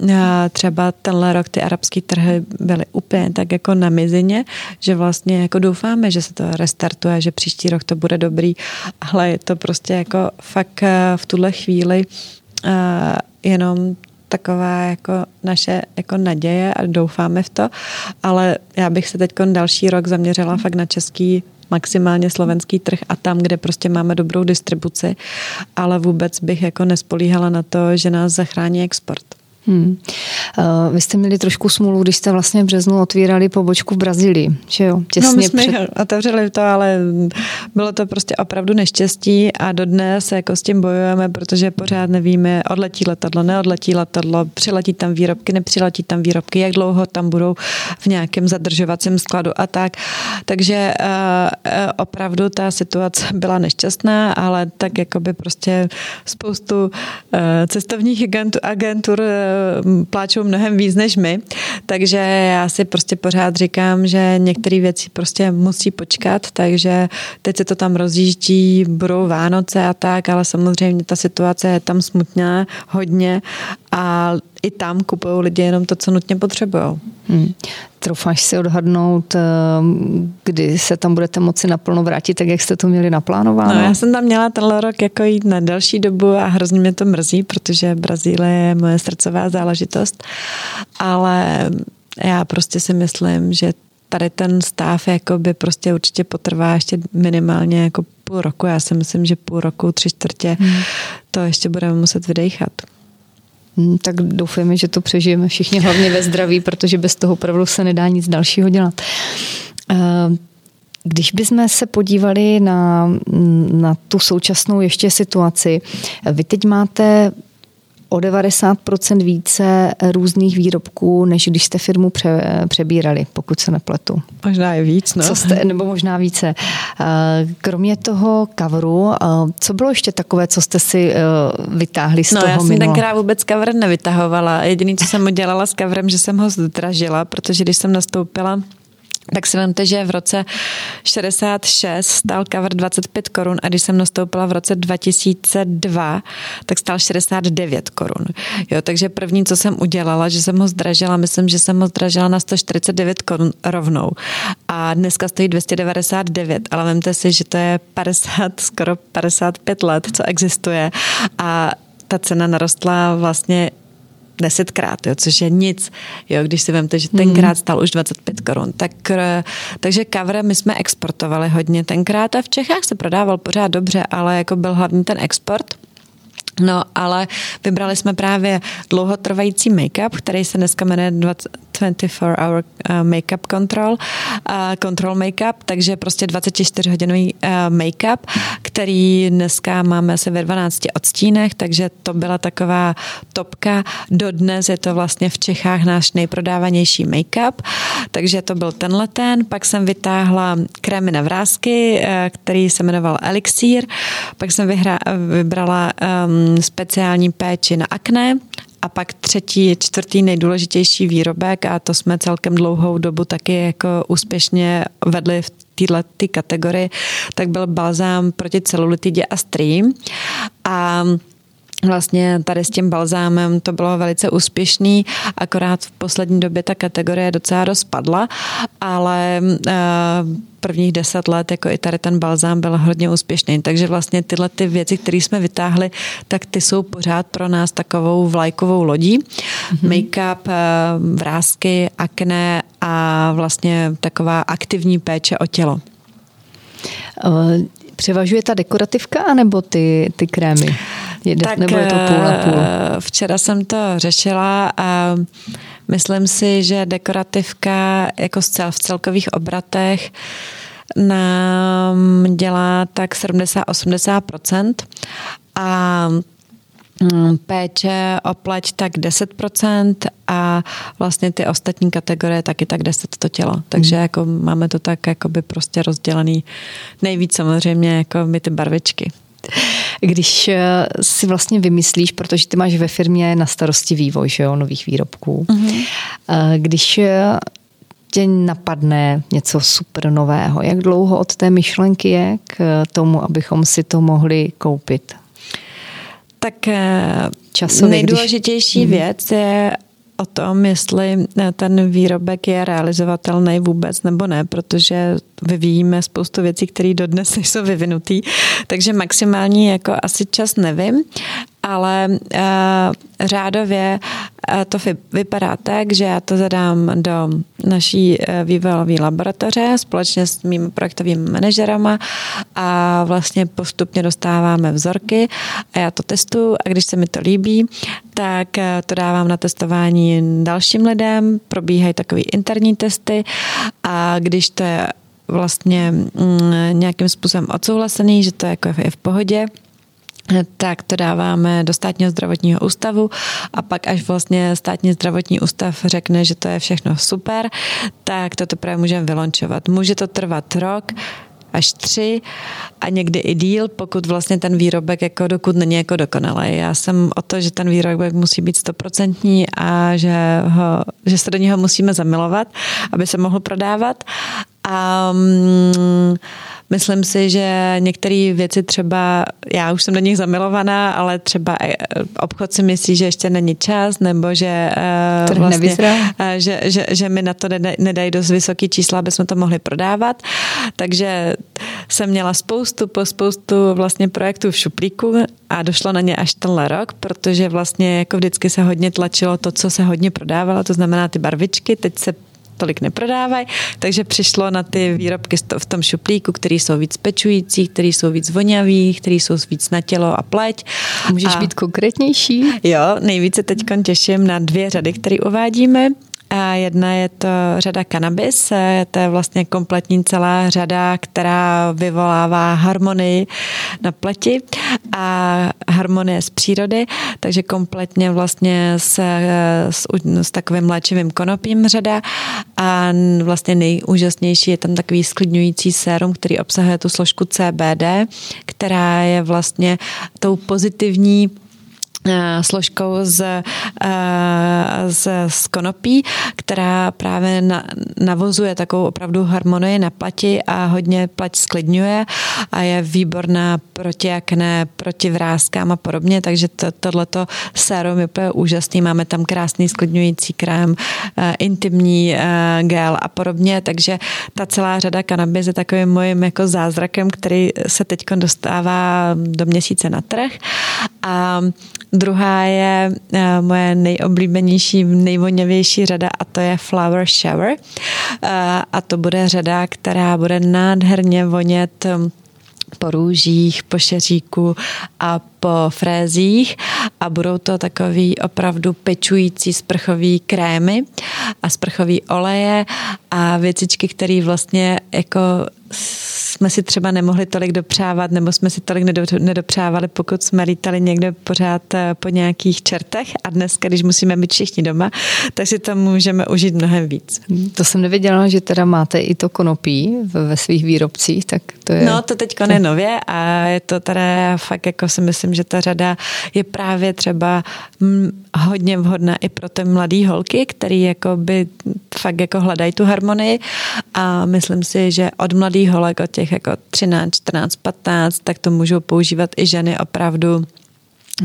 třeba tenhle rok ty arabské trhy byly úplně tak jako na mizině, že vlastně jako doufáme, že se to restartuje, že příští rok to bude dobrý, ale je to prostě jako fakt v tuhle chvíli jenom taková jako naše jako naděje a doufáme v to, ale já bych se teď další rok zaměřila fakt na český maximálně slovenský trh a tam, kde prostě máme dobrou distribuci, ale vůbec bych jako nespolíhala na to, že nás zachrání export. Hmm.
Uh, vy jste měli trošku smůlu, když jste vlastně v březnu otvírali pobočku v Brazílii, že jo?
Těsně no my jsme před... otevřeli to, ale bylo to prostě opravdu neštěstí a dodnes jako s tím bojujeme, protože pořád nevíme, odletí letadlo, neodletí letadlo, přiletí tam výrobky, nepřiletí tam výrobky, jak dlouho tam budou v nějakém zadržovacím skladu a tak. Takže uh, opravdu ta situace byla nešťastná, ale tak jako by prostě spoustu uh, cestovních agentur, agentur pláčou mnohem víc než my, takže já si prostě pořád říkám, že některé věci prostě musí počkat, takže teď se to tam rozjíždí, budou Vánoce a tak, ale samozřejmě ta situace je tam smutná hodně a i tam kupují lidi jenom to, co nutně potřebují. Hmm.
Troufáš si odhadnout, eh, kdy se tam budete moci naplno vrátit, tak jak jste to měli naplánováno?
No, já jsem tam měla tenhle rok jako jít na delší dobu a hrozně mě to mrzí, protože Brazílie je moje srdcová záležitost, ale já prostě si myslím, že tady ten stav jako by prostě určitě potrvá ještě minimálně jako půl roku. Já si myslím, že půl roku, tři čtvrtě, hmm. to ještě budeme muset vydechat.
Hmm, tak doufujeme, že to přežijeme všichni hlavně ve zdraví, protože bez toho opravdu se nedá nic dalšího dělat. Eh, když bychom se podívali na, na tu současnou ještě situaci, vy teď máte o 90% více různých výrobků, než když jste firmu pře, přebírali, pokud se nepletu.
Možná je víc, no.
Co jste, nebo možná více. Eh, kromě toho coveru, eh, co bylo ještě takové, co jste si eh, vytáhli z
no,
toho
já jsem tenkrát vůbec cover nevytahovala. Jediné, co jsem udělala s coverem, že jsem ho zdražila, protože když jsem nastoupila tak si vemte, že v roce 66 stál cover 25 korun a když jsem nastoupila v roce 2002, tak stál 69 korun. Jo, takže první, co jsem udělala, že jsem ho zdražila, myslím, že jsem ho zdražila na 149 korun rovnou. A dneska stojí 299, ale vemte si, že to je 50, skoro 55 let, co existuje a ta cena narostla vlastně desetkrát, jo, což je nic. Jo, když si vemte, že tenkrát hmm. stal už 25 korun. Tak, eh, takže kavre my jsme exportovali hodně tenkrát a v Čechách se prodával pořád dobře, ale jako byl hlavní ten export. No, ale vybrali jsme právě dlouhotrvající make-up, který se dneska jmenuje 24 hour uh, make-up control, uh, control make-up, takže prostě 24 hodinový uh, make-up, který dneska máme asi ve 12 odstínech, takže to byla taková topka. Dodnes je to vlastně v Čechách náš nejprodávanější make-up, takže to byl tenhle ten. Pak jsem vytáhla krémy na vrázky, který se jmenoval Elixir, pak jsem vyhra, vybrala um, speciální péči na akné, a pak třetí, čtvrtý nejdůležitější výrobek a to jsme celkem dlouhou dobu taky jako úspěšně vedli v této kategorii, tak byl balzám proti celulitidě a stream. A Vlastně tady s tím balzámem to bylo velice úspěšný, akorát v poslední době ta kategorie docela rozpadla, ale uh, prvních deset let jako i tady ten balzám byl hodně úspěšný. Takže vlastně tyhle ty věci, které jsme vytáhli, tak ty jsou pořád pro nás takovou vlajkovou lodí. Mm-hmm. Make-up, uh, vrázky, akné a vlastně taková aktivní péče o tělo.
Uh, převažuje ta dekorativka anebo ty, ty krémy?
Jde, tak nebo je to půl na půl? Eh, včera jsem to řešila a myslím si, že dekorativka jako v celkových obratech nám dělá tak 70-80% a mm, péče o pleť tak 10% a vlastně ty ostatní kategorie taky tak 10 to tělo. Takže hmm. jako máme to tak jako by prostě rozdělený nejvíc samozřejmě jako my ty barvičky.
Když eh, si vlastně vymyslíš, protože ty máš ve firmě na starosti vývoj že jo, nových výrobků, mm-hmm. když eh, tě napadne něco super nového, jak dlouho od té myšlenky je k tomu, abychom si to mohli koupit?
Tak Časově, nejdůležitější když... věc je o tom, jestli ten výrobek je realizovatelný vůbec nebo ne, protože vyvíjíme spoustu věcí, které dodnes nejsou vyvinutý, takže maximální jako asi čas nevím, ale uh, řádově uh, to vypadá tak, že já to zadám do naší uh, vývojové laboratoře společně s mými projektovými manažerama a vlastně postupně dostáváme vzorky a já to testuju a když se mi to líbí, tak uh, to dávám na testování dalším lidem, probíhají takové interní testy a když to je vlastně mm, nějakým způsobem odsouhlasený, že to jako je v pohodě, tak to dáváme do státního zdravotního ústavu a pak až vlastně státní zdravotní ústav řekne, že to je všechno super, tak to teprve můžeme vylončovat. Může to trvat rok, až tři a někdy i díl, pokud vlastně ten výrobek jako dokud není jako dokonalý. Já jsem o to, že ten výrobek musí být stoprocentní a že, ho, že se do něho musíme zamilovat, aby se mohl prodávat. A um, Myslím si, že některé věci třeba, já už jsem do nich zamilovaná, ale třeba eh, obchod si myslí, že ještě není čas, nebo že,
to vlastně,
eh, že, že, že mi na to nedají dost vysoký čísla, aby jsme to mohli prodávat. Takže jsem měla spoustu po spoustu vlastně projektů v šuplíku a došlo na ně až tenhle rok, protože vlastně jako vždycky se hodně tlačilo to, co se hodně prodávalo, to znamená ty barvičky, teď se tolik neprodávají, takže přišlo na ty výrobky v tom šuplíku, které jsou víc pečující, které jsou víc vonavý, které jsou víc na tělo a pleť.
Můžeš a, být konkrétnější?
Jo, nejvíce teď těším na dvě řady, které uvádíme. A jedna je to řada cannabis, to je vlastně kompletní celá řada, která vyvolává harmonii na pleti a harmonie z přírody, takže kompletně vlastně s, s, s takovým léčivým konopím řada. A vlastně nejúžasnější je tam takový sklidňující sérum, který obsahuje tu složku CBD, která je vlastně tou pozitivní složkou z, eh, z, z konopí, která právě na, navozuje takovou opravdu harmonii na plati a hodně plať sklidňuje a je výborná proti akné, proti vrázkám a podobně, takže to, tohleto sérum je úplně úžasný, máme tam krásný sklidňující krém, eh, intimní gel a podobně, takže ta celá řada kanabis je takovým mojím jako zázrakem, který se teď dostává do měsíce na trh. A Druhá je uh, moje nejoblíbenější, nejvoněvější řada a to je Flower Shower. Uh, a to bude řada, která bude nádherně vonět um, po růžích, po šeříku a po frézích a budou to takový opravdu pečující sprchový krémy a sprchový oleje a věcičky, které vlastně jako jsme si třeba nemohli tolik dopřávat, nebo jsme si tolik nedopřávali, pokud jsme lítali někde pořád eh, po nějakých čertech a dnes, když musíme být všichni doma, tak si to můžeme užít mnohem víc.
To jsem nevěděla, že teda máte i to konopí ve svých výrobcích, tak to je...
No, to teď je nově a je to teda fakt, jako si myslím, že ta řada je právě třeba mm, hodně vhodná i pro ty mladé holky, který jako by fakt jako hledají tu harmonii. A myslím si, že od mladých holek, od těch jako 13, 14, 15, tak to můžou používat i ženy opravdu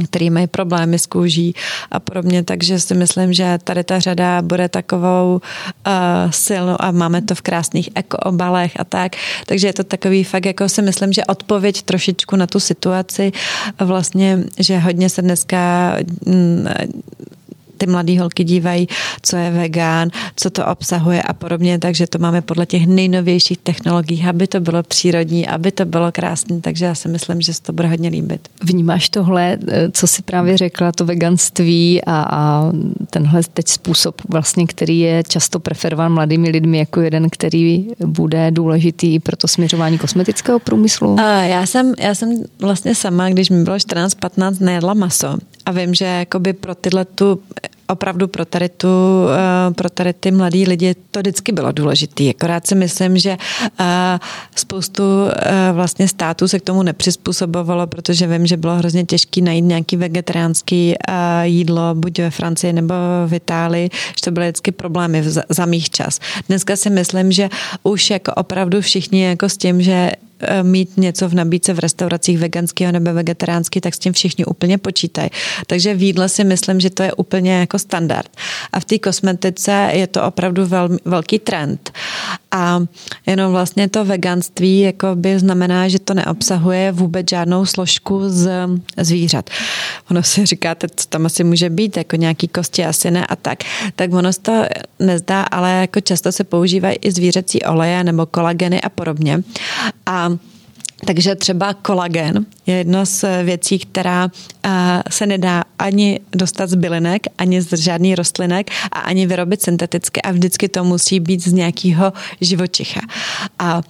který mají problémy s kůží a podobně, takže si myslím, že tady ta řada bude takovou uh, silnou a máme to v krásných ekoobalech a tak, takže je to takový fakt, jako si myslím, že odpověď trošičku na tu situaci. Vlastně, že hodně se dneska mm, ty mladé holky dívají, co je vegán, co to obsahuje a podobně, takže to máme podle těch nejnovějších technologií, aby to bylo přírodní, aby to bylo krásné, takže já si myslím, že se to bude hodně líbit.
Vnímáš tohle, co si právě řekla, to veganství a, a tenhle teď způsob vlastně, který je často preferován mladými lidmi jako jeden, který bude důležitý pro to směřování kosmetického průmyslu?
A já jsem, já jsem vlastně sama, když mi bylo 14-15, nejedla maso a vím, že jakoby pro tyhle tu opravdu pro tady, tu, eh, pro tady ty mladý lidi to vždycky bylo důležité. Akorát si myslím, že eh, spoustu eh, vlastně států se k tomu nepřizpůsobovalo, protože vím, že bylo hrozně těžké najít nějaký vegetariánský jídlo, buď ve Francii nebo v Itálii, že to byly vždycky problémy za mých čas. Dneska si myslím, že už jako opravdu všichni jako s tím, že mít něco v nabídce v restauracích veganského nebo vegetariánský, tak s tím všichni úplně počítají. Takže v jídle si myslím, že to je úplně jako standard. A v té kosmetice je to opravdu vel, velký trend. A jenom vlastně to veganství jako by znamená, že to neobsahuje vůbec žádnou složku z zvířat. Ono si říkáte, co tam asi může být, jako nějaký kosti asi ne a tak. Tak ono se to nezdá, ale jako často se používají i zvířecí oleje nebo kolageny a podobně. A takže třeba kolagen je jedna z věcí, která se nedá ani dostat z bylinek, ani z žádný rostlinek a ani vyrobit synteticky a vždycky to musí být z nějakého živočicha. A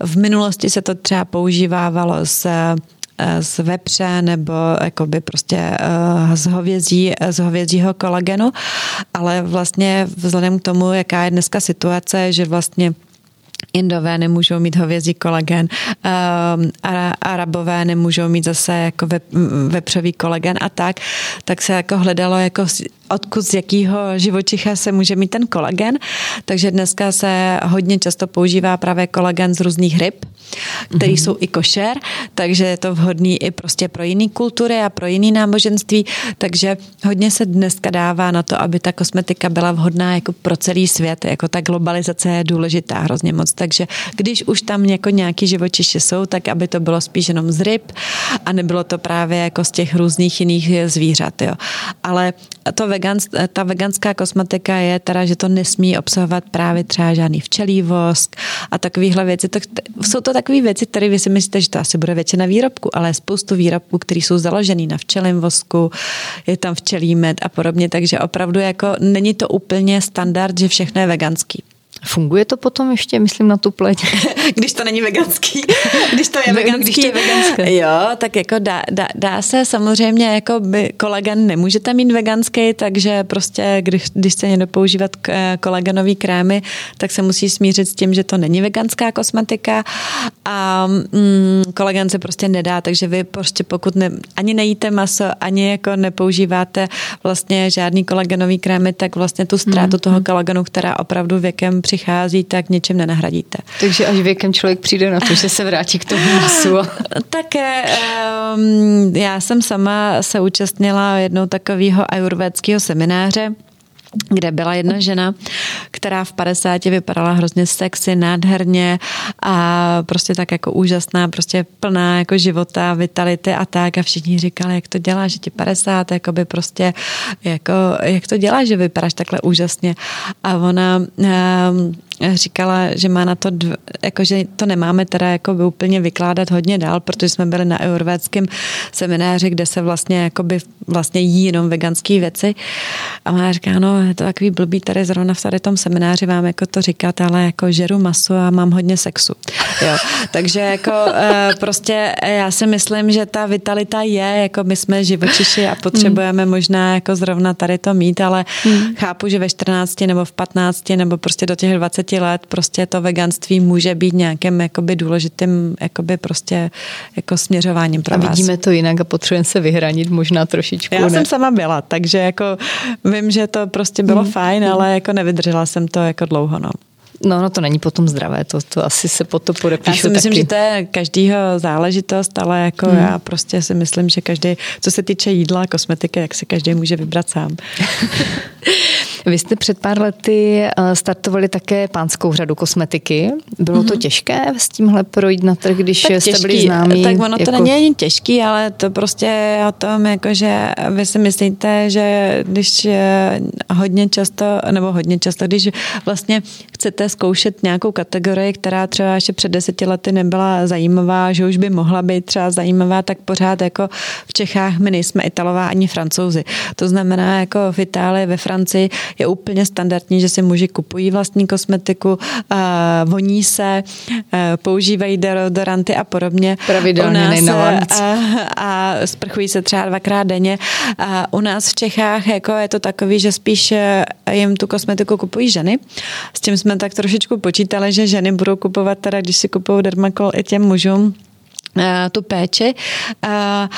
v minulosti se to třeba používávalo z z vepře nebo jakoby prostě z, hovězí, z hovězího kolagenu, ale vlastně vzhledem k tomu, jaká je dneska situace, že vlastně Indové nemůžou mít hovězí kolagen, um, Arabové nemůžou mít zase jako vepřový kolagen a tak, tak se jako hledalo jako odkud z jakého živočicha se může mít ten kolagen. Takže dneska se hodně často používá právě kolagen z různých ryb, který mm-hmm. jsou i košer, takže je to vhodný i prostě pro jiné kultury a pro jiné náboženství, takže hodně se dneska dává na to, aby ta kosmetika byla vhodná jako pro celý svět, jako ta globalizace je důležitá hrozně moc, takže když už tam jako nějaký živočiše jsou, tak aby to bylo spíš jenom z ryb a nebylo to právě jako z těch různých jiných zvířat, jo. Ale to vegans, ta veganská kosmetika je teda, že to nesmí obsahovat právě třeba žádný včelí vosk a takovéhle věci. To, jsou to takové věci, které vy si myslíte, že to asi bude většina výrobku, ale spoustu výrobků, které jsou založený na včelím vosku, je tam včelí med a podobně, takže opravdu jako není to úplně standard, že všechno je veganský.
Funguje to potom ještě, myslím, na tu pleť?
když to není veganský. Když to je veganský. Když to je veganské. Jo, tak jako dá, dá, dá se samozřejmě, jako by kolagen nemůžete mít veganský, takže prostě, když, když se někdo používat kolagenový krémy, tak se musí smířit s tím, že to není veganská kosmetika a mm, kolagen se prostě nedá, takže vy prostě pokud ne, ani nejíte maso, ani jako nepoužíváte vlastně žádný kolagenový krémy, tak vlastně tu ztrátu mm, toho hmm. kolagenu, která opravdu věkem přichází, tak něčem nenahradíte.
Takže až věkem člověk přijde na to, že se vrátí k tomu masu.
tak um, já jsem sama se účastnila jednou takového ajurvédského semináře, kde byla jedna žena, která v 50 vypadala hrozně sexy, nádherně a prostě tak jako úžasná, prostě plná jako života, vitality a tak. A všichni říkali, jak to dělá, že ti 50, jako by prostě, jako, jak to dělá, že vypadáš takhle úžasně. A ona um, říkala, že má na to, dv, jako, že to nemáme teda jako by úplně vykládat hodně dál, protože jsme byli na eurvédském semináři, kde se vlastně jako by vlastně jí jenom veganské věci. A ona říká, no, je to takový blbý tady zrovna v tady tom semináři vám jako to říkat, ale jako žeru maso a mám hodně sexu. Jo. Takže jako eh, prostě já si myslím, že ta vitalita je, jako my jsme živočiši a potřebujeme mm. možná jako zrovna tady to mít, ale mm. chápu, že ve 14 nebo v 15 nebo prostě do těch 20 deseti let prostě to veganství může být nějakým jakoby důležitým jakoby prostě jako směřováním pro
a
vás.
vidíme to jinak a potřebujeme se vyhranit možná trošičku.
Já ne? jsem sama byla, takže jako vím, že to prostě bylo hmm. fajn, ale jako nevydržela jsem to jako dlouho, no.
No, no to není potom zdravé, to, to asi se po to podepíšu
Já si myslím, taky. že to je každýho záležitost, ale jako hmm. já prostě si myslím, že každý, co se týče jídla a kosmetiky, jak se každý může vybrat sám.
Vy jste před pár lety eh, startovali také pánskou řadu kosmetiky. Bylo to mm-hmm. těžké s tímhle projít na trh, když tak jste těžký, byli známí?
Tak ono jako... to není ani těžký, ale to prostě o tom, jako že vy si myslíte, že když hodně často, nebo hodně často, když vlastně chcete zkoušet nějakou kategorii, která třeba ještě před deseti lety nebyla zajímavá, že už by mohla být třeba zajímavá, tak pořád jako v Čechách my nejsme Italová ani Francouzi. To znamená, jako v Itálii, ve Francii je úplně standardní, že si muži kupují vlastní kosmetiku, voní se, používají deodoranty a podobně.
Pravidelně
a, a sprchují se třeba dvakrát denně. A u nás v Čechách jako je to takový, že spíš eh, jim tu kosmetiku kupují ženy. S tím jsme tak trošičku počítali, že ženy budou kupovat teda, když si kupují dermakol i těm mužům, Eh, tu péči, eh,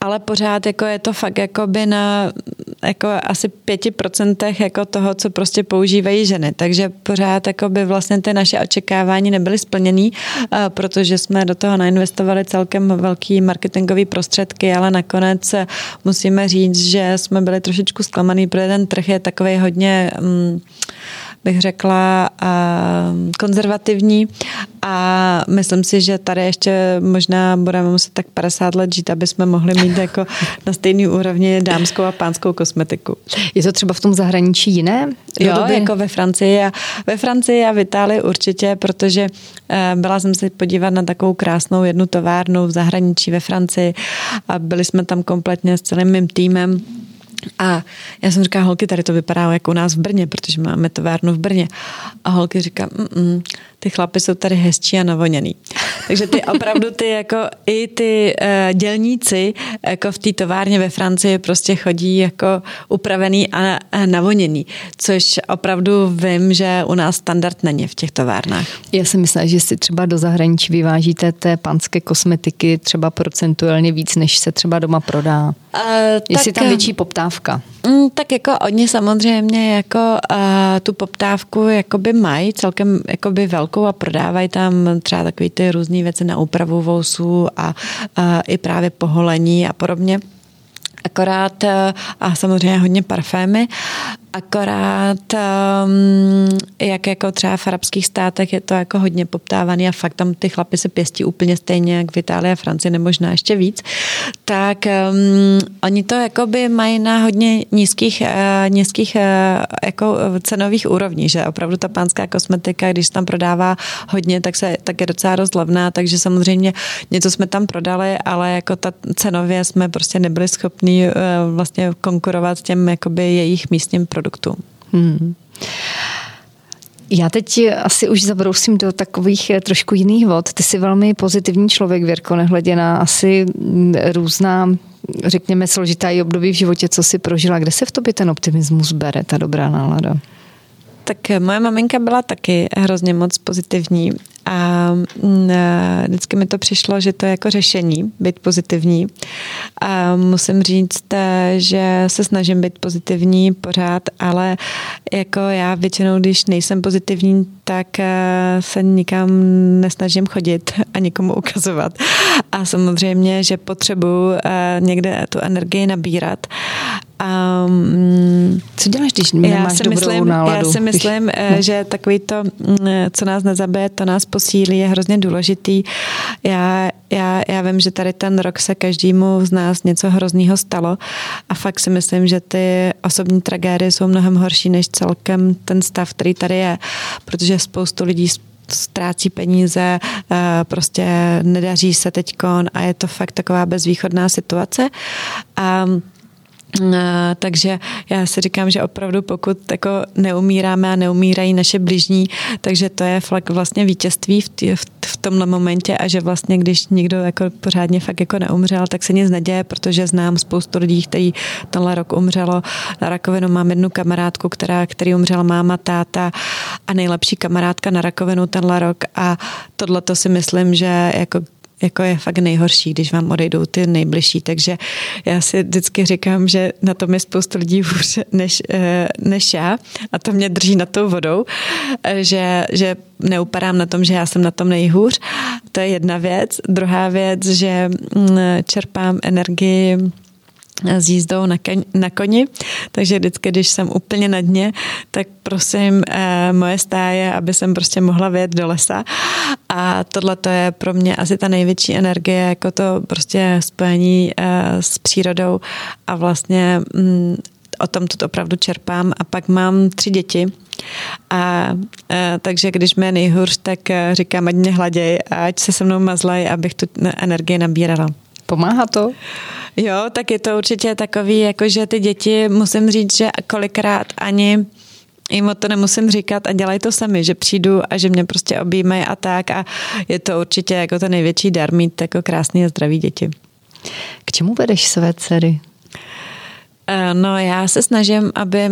ale pořád jako je to fakt jako by na jako asi pěti procentech jako toho, co prostě používají ženy. Takže pořád jako by vlastně ty naše očekávání nebyly splněný, eh, protože jsme do toho nainvestovali celkem velký marketingový prostředky, ale nakonec musíme říct, že jsme byli trošičku zklamaný, protože ten trh je takový hodně mm, bych řekla, konzervativní a myslím si, že tady ještě možná budeme muset tak 50 let žít, aby jsme mohli mít jako na stejný úrovni dámskou a pánskou kosmetiku.
Je to třeba v tom zahraničí jiné?
Jo, doby? jako ve Francii a ve Francii a v Itálii určitě, protože eh, byla jsem se podívat na takovou krásnou jednu továrnu v zahraničí ve Francii a byli jsme tam kompletně s celým mým týmem a já jsem říkala, holky, tady to vypadá jako u nás v Brně, protože máme továrnu v Brně. A holky říká, ty chlapy jsou tady hezčí a navoněný. Takže ty opravdu ty jako i ty uh, dělníci jako v té továrně ve Francii prostě chodí jako upravený a, a navoněný, což opravdu vím, že u nás standard není v těch továrnách.
Já si myslím, že si třeba do zahraničí vyvážíte té panské kosmetiky třeba procentuálně víc, než se třeba doma prodá. Uh, Jestli tak, tam větší poptávka.
Mm, tak jako oni samozřejmě jako uh, tu poptávku jakoby mají celkem jakoby velkou a prodávají tam třeba takové ty různé věci na úpravu vousů a, a i právě poholení a podobně. Akorát a samozřejmě hodně parfémy akorát um, jak jako třeba v arabských státech je to jako hodně poptávaný a fakt tam ty chlapy se pěstí úplně stejně jak v Itálii a Francii, nebo možná ještě víc, tak um, oni to jakoby mají na hodně nízkých, uh, nízkých uh, jako cenových úrovní, že opravdu ta pánská kosmetika, když se tam prodává hodně, tak, se, tak je docela dost levná, takže samozřejmě něco jsme tam prodali, ale jako ta cenově jsme prostě nebyli schopní uh, vlastně konkurovat těm jakoby jejich místním produktům produktů. Hmm.
Já teď asi už zabrousím do takových eh, trošku jiných vod. Ty jsi velmi pozitivní člověk, Věrko, nehledě na asi mm, různá, řekněme, složitá i období v životě, co si prožila. Kde se v tobě ten optimismus bere, ta dobrá nálada?
Tak moje maminka byla taky hrozně moc pozitivní a mm, vždycky mi to přišlo, že to je jako řešení, být pozitivní. A musím říct, že se snažím být pozitivní pořád, ale jako já většinou, když nejsem pozitivní, tak eh, se nikam nesnažím chodit a nikomu ukazovat. A samozřejmě, že potřebuji eh, někde tu energii nabírat.
Um, Co děláš, když nemáš já si dobrou
myslím,
náladu?
Já si myslím, když... No. že takový to, mm, co nás nezabije, to nás posílí, je hrozně důležitý. Já, já, já vím, že tady ten rok se každému z nás něco hroznýho stalo a fakt si myslím, že ty osobní tragédie jsou mnohem horší než celkem ten stav, který tady je, protože spoustu lidí ztrácí peníze, eh, prostě nedaří se teďkon a je to fakt taková bezvýchodná situace. A takže já si říkám, že opravdu pokud jako neumíráme a neumírají naše bližní, takže to je vlastně vítězství v, tý, v tomhle momentě a že vlastně když někdo jako pořádně fakt jako neumřel, tak se nic neděje, protože znám spoustu lidí, kteří tenhle rok umřelo na rakovinu. Mám jednu kamarádku, která, který umřela máma, táta a nejlepší kamarádka na rakovinu tenhle rok a tohle to si myslím, že jako jako je fakt nejhorší, když vám odejdou ty nejbližší. Takže já si vždycky říkám, že na tom je spoustu lidí hůř než, eh, než já a to mě drží nad tou vodou, eh, že, že neupadám na tom, že já jsem na tom nejhůř. To je jedna věc. Druhá věc, že mm, čerpám energii s jízdou na, keň, na koni, takže vždycky, když jsem úplně na dně, tak prosím eh, moje stáje, aby jsem prostě mohla vyjet do lesa. A tohle to je pro mě asi ta největší energie, jako to prostě spojení eh, s přírodou. A vlastně mm, o tom to opravdu čerpám. A pak mám tři děti, A, a takže když mě nejhůř, tak říkám, ať mě hladěj ať se se mnou mazlej, abych tu energii nabírala.
Pomáhá to?
Jo, tak je to určitě takový, jakože ty děti, musím říct, že kolikrát ani jim o to nemusím říkat a dělají to sami, že přijdu a že mě prostě objímají a tak a je to určitě jako ten největší dar mít jako krásný a zdravý děti.
K čemu vedeš své dcery?
Eh, no já se snažím, aby,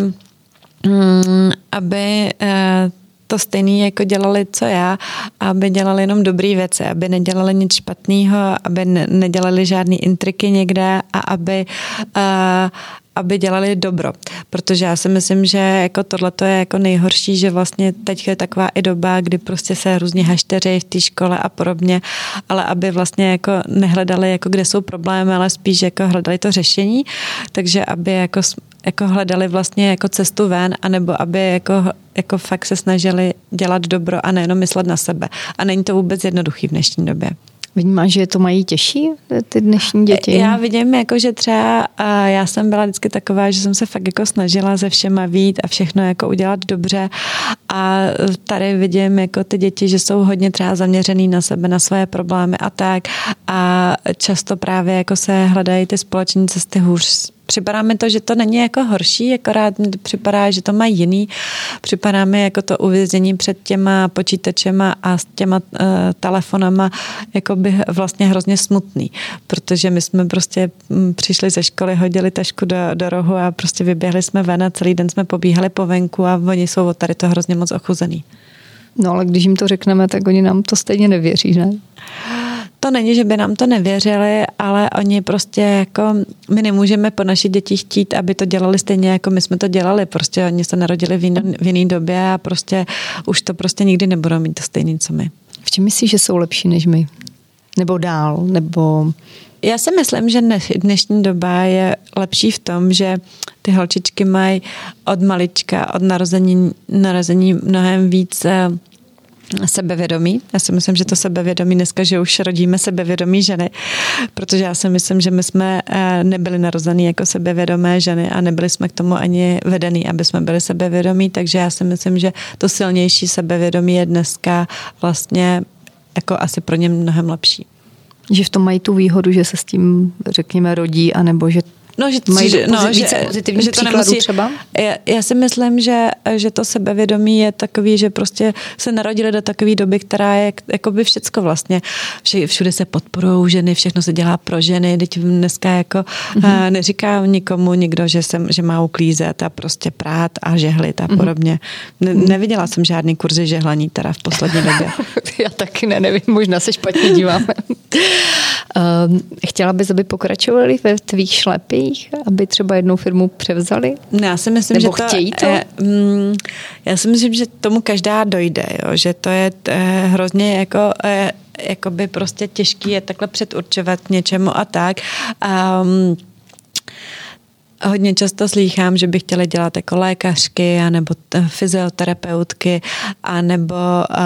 mm, aby eh, to stejný jako dělali, co já, aby dělali jenom dobré věci, aby nedělali nic špatného, aby nedělali žádný intriky někde a aby, uh, aby dělali dobro. Protože já si myslím, že jako tohle je jako nejhorší, že vlastně teď je taková i doba, kdy prostě se různě hašteří v té škole a podobně, ale aby vlastně jako nehledali, jako kde jsou problémy, ale spíš jako hledali to řešení, takže aby jako jako hledali vlastně jako cestu ven, anebo aby jako, jako fakt se snažili dělat dobro a nejenom myslet na sebe. A není to vůbec jednoduchý v dnešní době.
Vnímáš, že to mají těžší, ty dnešní děti?
Já vidím, jako, že třeba já jsem byla vždycky taková, že jsem se fakt jako snažila ze všema vít a všechno jako udělat dobře a tady vidím jako ty děti, že jsou hodně třeba zaměřený na sebe, na své problémy a tak a často právě jako se hledají ty společní cesty hůř připadá mi to, že to není jako horší, akorát mi připadá, že to má jiný. Připadá mi jako to uvězení před těma počítačema a s těma uh, telefonama jako by vlastně hrozně smutný, protože my jsme prostě mm, přišli ze školy, hodili tašku do, do rohu a prostě vyběhli jsme ven a celý den jsme pobíhali po venku a oni jsou od tady to hrozně moc ochuzený.
No ale když jim to řekneme, tak oni nám to stejně nevěří, ne?
To není, že by nám to nevěřili, ale oni prostě jako, my nemůžeme po našich děti chtít, aby to dělali stejně, jako my jsme to dělali. Prostě oni se narodili v, jiný, v jiný době a prostě už to prostě nikdy nebudou mít to stejné, co my.
V čem myslíš, že jsou lepší než my? Nebo dál? Nebo...
Já si myslím, že dnešní doba je lepší v tom, že ty holčičky mají od malička, od narození, narození mnohem víc eh, sebevědomí. Já si myslím, že to sebevědomí dneska, že už rodíme sebevědomí ženy, protože já si myslím, že my jsme eh, nebyli narození jako sebevědomé ženy a nebyli jsme k tomu ani vedený, aby jsme byli sebevědomí, takže já si myslím, že to silnější sebevědomí je dneska vlastně jako asi pro ně mnohem lepší.
Že v tom mají tu výhodu, že se s tím, řekněme, rodí, anebo že
No, že,
Mají
že,
no, více že, že to nemusí, třeba?
Já, já si myslím, že, že to sebevědomí je takový, že prostě se narodili do takové doby, která je jakoby všecko vlastně. Vše, všude se podporují ženy, všechno se dělá pro ženy. Teď dneska jako mm-hmm. neříká nikomu nikdo, že, jsem, že má uklízet a prostě prát a žehlit a mm-hmm. podobně. Ne, mhm. neviděla jsem žádný kurzy žehlaní teda v poslední době.
já taky ne, nevím, možná se špatně díváme. Ehm, chtěla bys, aby pokračovali ve tvých šlepích, aby třeba jednu firmu převzali?
No, já si myslím,
Nebo
že
to, chtějí to?
Je, mm, já si myslím, že tomu každá dojde, jo? že to je eh, hrozně jako eh, jakoby prostě těžký je takhle předurčovat něčemu a tak. Um, hodně často slýchám, že by chtěli dělat jako lékařky, anebo fyzioterapeutky, anebo uh,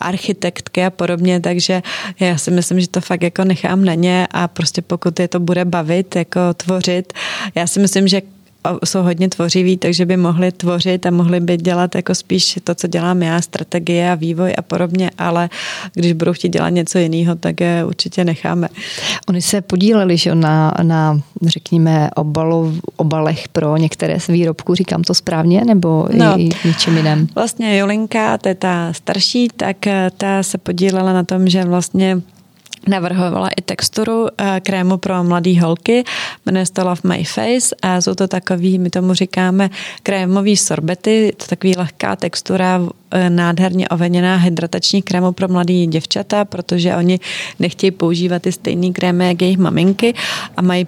architektky a podobně, takže já si myslím, že to fakt jako nechám na ně a prostě pokud je to bude bavit, jako tvořit, já si myslím, že jsou hodně tvořiví, takže by mohli tvořit a mohli by dělat jako spíš to, co dělám já, strategie a vývoj a podobně, ale když budou chtít dělat něco jiného, tak je určitě necháme.
Oni se podíleli že na, na řekněme, obalu, obalech pro některé z výrobků, říkám to správně, nebo no, i něčem jiném?
Vlastně Jolinka, to je ta starší, tak ta se podílela na tom, že vlastně navrhovala i texturu eh, krému pro mladé holky, jmenuje se to Love My Face a jsou to takový, my tomu říkáme krémový sorbety, to takový lehká textura, eh, nádherně oveněná hydratační krému pro mladé děvčata, protože oni nechtějí používat ty stejný krémy, jak jejich maminky a mají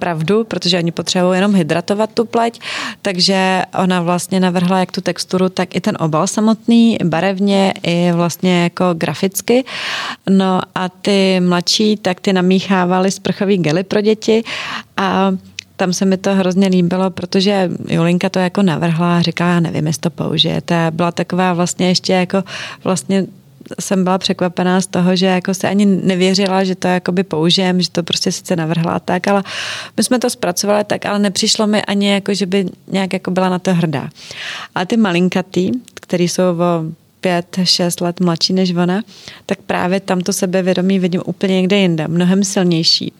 pravdu, protože oni potřebují jenom hydratovat tu pleť, takže ona vlastně navrhla jak tu texturu, tak i ten obal samotný, barevně i vlastně jako graficky. No a ty mladší, tak ty namíchávali sprchový gely pro děti a tam se mi to hrozně líbilo, protože Julinka to jako navrhla a říkala, já nevím, jestli to použijete. Byla taková vlastně ještě jako vlastně jsem byla překvapená z toho, že jako se ani nevěřila, že to jakoby použijem, že to prostě sice navrhla tak, ale my jsme to zpracovali tak, ale nepřišlo mi ani jako, že by nějak jako byla na to hrdá. A ty malinkatý, který jsou o pět, šest let mladší než ona, tak právě tamto sebevědomí vidím úplně někde jinde, mnohem silnější.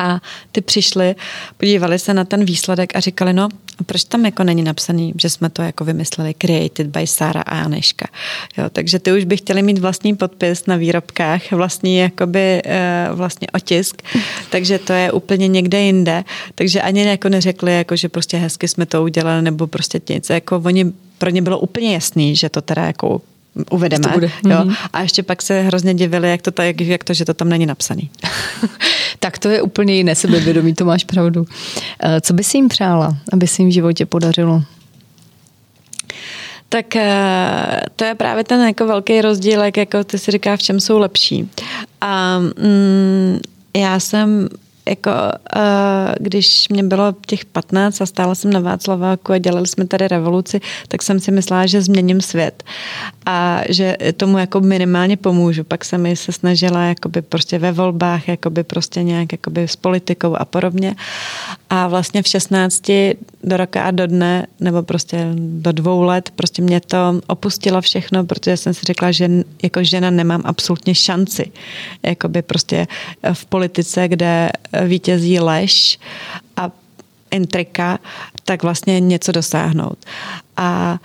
A ty přišli, podívali se na ten výsledek a říkali, no, proč tam jako není napsaný, že jsme to jako vymysleli created by Sara a Janeška. Jo, takže ty už by chtěli mít vlastní podpis na výrobkách, vlastní jakoby eh, vlastně otisk, takže to je úplně někde jinde. Takže ani jako neřekli, jako, že prostě hezky jsme to udělali, nebo prostě nic. Jako oni pro ně bylo úplně jasný, že to teda jako uvedeme. To bude. Jo? Mm-hmm. A ještě pak se hrozně divili, jak to, jak, jak to, že to tam není napsaný.
tak to je úplně jiné sebevědomí, to máš pravdu. Eh, co by si jim přála, aby se jim v životě podařilo?
Tak eh, to je právě ten jako velký rozdíl, jak jako ty si říká, v čem jsou lepší. A mm, já jsem jako uh, když mě bylo těch 15 a stála jsem na Václaváku a dělali jsme tady revoluci, tak jsem si myslela, že změním svět a že tomu jako minimálně pomůžu. Pak jsem se snažila jakoby prostě ve volbách, jakoby prostě nějak jakoby s politikou a podobně. A vlastně v 16 do roka a do dne, nebo prostě do dvou let, prostě mě to opustilo všechno, protože jsem si řekla, že jako žena nemám absolutně šanci. Jakoby prostě v politice, kde vítězí lež a intrika, tak vlastně něco dosáhnout. A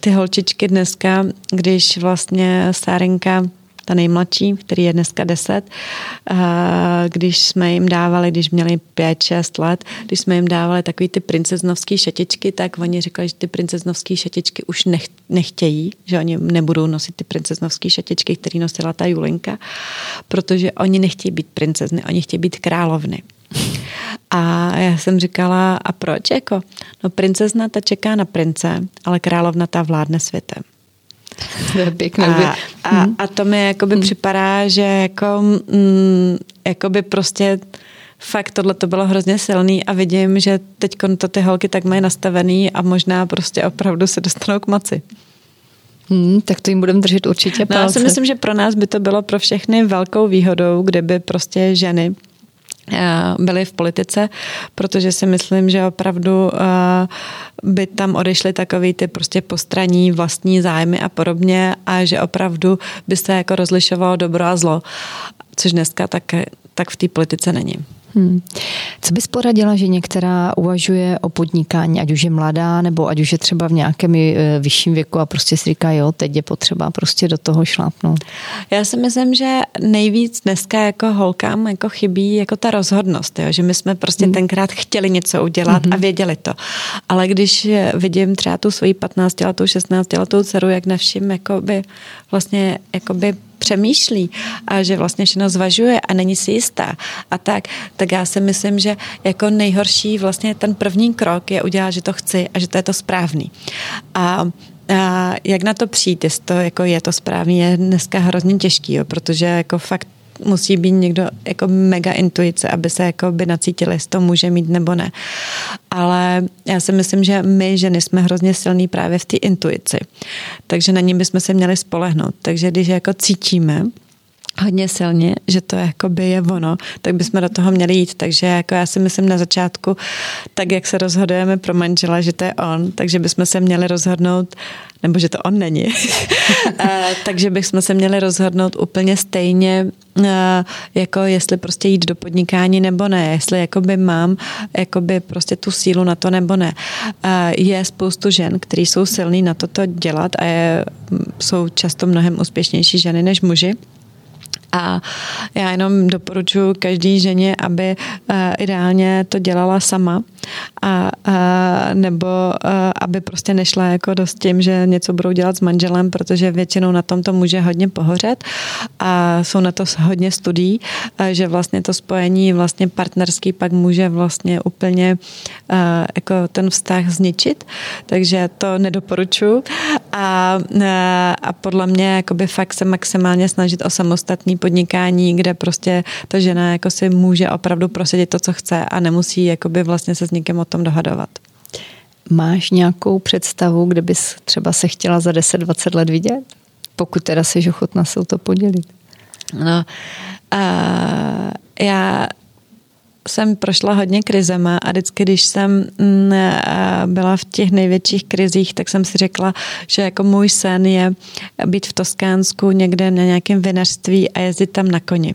ty holčičky dneska, když vlastně Sárenka ta nejmladší, který je dneska 10, když jsme jim dávali, když měli 5-6 let, když jsme jim dávali takový ty princeznovský šatičky, tak oni říkali, že ty princeznovské šatičky už nech, nechtějí, že oni nebudou nosit ty princeznovské šatičky, které nosila ta Julinka, protože oni nechtějí být princezny, oni chtějí být královny. A já jsem říkala, a proč? Jako, no princezna ta čeká na prince, ale královna ta vládne světem.
To je pěkné.
A, a, hmm. a to mi jakoby hmm. připadá, že jako, mm, jakoby prostě fakt tohle to bylo hrozně silný a vidím, že teď to ty holky tak mají nastavený a možná prostě opravdu se dostanou k moci.
Hmm, tak to jim budeme držet určitě palce.
No, já si myslím, že pro nás by to bylo pro všechny velkou výhodou, kdyby prostě ženy byli v politice, protože si myslím, že opravdu eh, by tam odešly takový ty prostě postraní vlastní zájmy a podobně a že opravdu by se jako rozlišovalo dobro a zlo, což dneska tak, tak v té politice není. Hmm.
Co bys poradila že některá uvažuje o podnikání, ať už je mladá, nebo ať už je třeba v nějakém eh, vyšším věku a prostě si říká, jo, teď je potřeba prostě do toho šlápnout?
Já si myslím, že nejvíc dneska jako holkám jako chybí jako ta rozhodnost, jo? že my jsme prostě hmm. tenkrát chtěli něco udělat hmm. a věděli to. Ale když vidím třeba tu svoji 15 letou, 16 letou dceru, jak na všem jakoby, vlastně jakoby přemýšlí a že vlastně všechno zvažuje a není si jistá a tak, tak já si myslím, že jako nejhorší vlastně ten první krok je udělat, že to chci a že to je to správný. A a jak na to přijít, jestli to jako je to správný, je dneska hrozně těžký, jo, protože jako fakt musí být někdo jako mega intuice, aby se jako by nacítili, jestli to může mít nebo ne. Ale já si myslím, že my ženy jsme hrozně silní právě v té intuici. Takže na ní bychom se měli spolehnout. Takže když jako cítíme, hodně silně, že to jakoby je ono, tak bychom do toho měli jít. Takže jako já si myslím na začátku, tak jak se rozhodujeme pro manžela, že to je on, takže bychom se měli rozhodnout, nebo že to on není, takže bychom se měli rozhodnout úplně stejně, jako jestli prostě jít do podnikání nebo ne, jestli jakoby mám jakoby prostě tu sílu na to nebo ne. Je spoustu žen, které jsou silný na toto dělat a je, jsou často mnohem úspěšnější ženy než muži. A já jenom doporučuji každý ženě, aby uh, ideálně to dělala sama a, uh, nebo uh, aby prostě nešla jako dost tím, že něco budou dělat s manželem, protože většinou na tom to může hodně pohořet a jsou na to hodně studií, že vlastně to spojení vlastně partnerský pak může vlastně úplně uh, jako ten vztah zničit, takže to nedoporučuji a, uh, a podle mě jakoby fakt se maximálně snažit o samostatný podnikání, kde prostě ta žena jako si může opravdu prosadit to, co chce a nemusí jakoby vlastně se s někým o tom dohadovat.
Máš nějakou představu, kde bys třeba se chtěla za 10-20 let vidět? Pokud teda jsi ochotná se o to podělit.
No, a já jsem prošla hodně krizema a vždycky, když jsem mm, byla v těch největších krizích, tak jsem si řekla, že jako můj sen je být v Toskánsku někde na nějakém vinařství a jezdit tam na koni.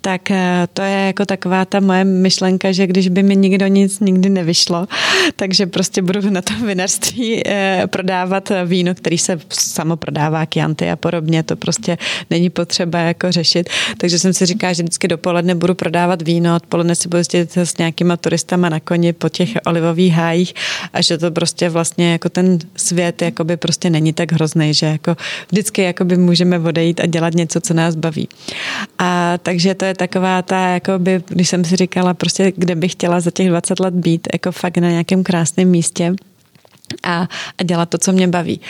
Tak eh, to je jako taková ta moje myšlenka, že když by mi nikdo nic nikdy nevyšlo, takže prostě budu na tom vinařství eh, prodávat víno, který se samo prodává, kianty a podobně, to prostě není potřeba jako řešit. Takže jsem si říkala, že vždycky dopoledne budu prodávat víno, odpoledne si budu jezdit s nějakýma turistama na koni po těch olivových hájích a že to prostě vlastně jako ten svět jakoby prostě není tak hrozný, že jako vždycky jakoby můžeme odejít a dělat něco, co nás baví. A takže to je taková ta, jakoby, když jsem si říkala prostě, kde bych chtěla za těch 20 let být, jako fakt na nějakém krásném místě, a, a dělat to, co mě baví.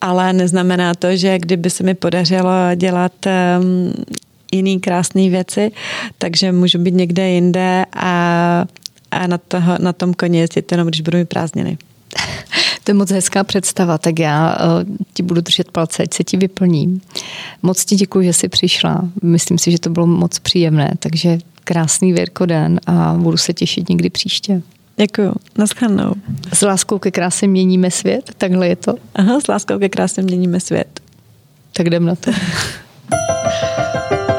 Ale neznamená to, že kdyby se mi podařilo dělat um, jiný krásné věci, takže můžu být někde jinde a, a na, toho, na tom koni jezdit jenom, když budu mít prázdniny.
To je moc hezká představa, tak já uh, ti budu držet palce, ať se ti vyplní. Moc ti děkuji, že jsi přišla. Myslím si, že to bylo moc příjemné, takže krásný den a budu se těšit někdy příště.
Děkuju. Naschledanou.
S láskou ke krásě měníme svět, takhle je to.
Aha, s láskou ke krásě měníme svět.
Tak jdem na to.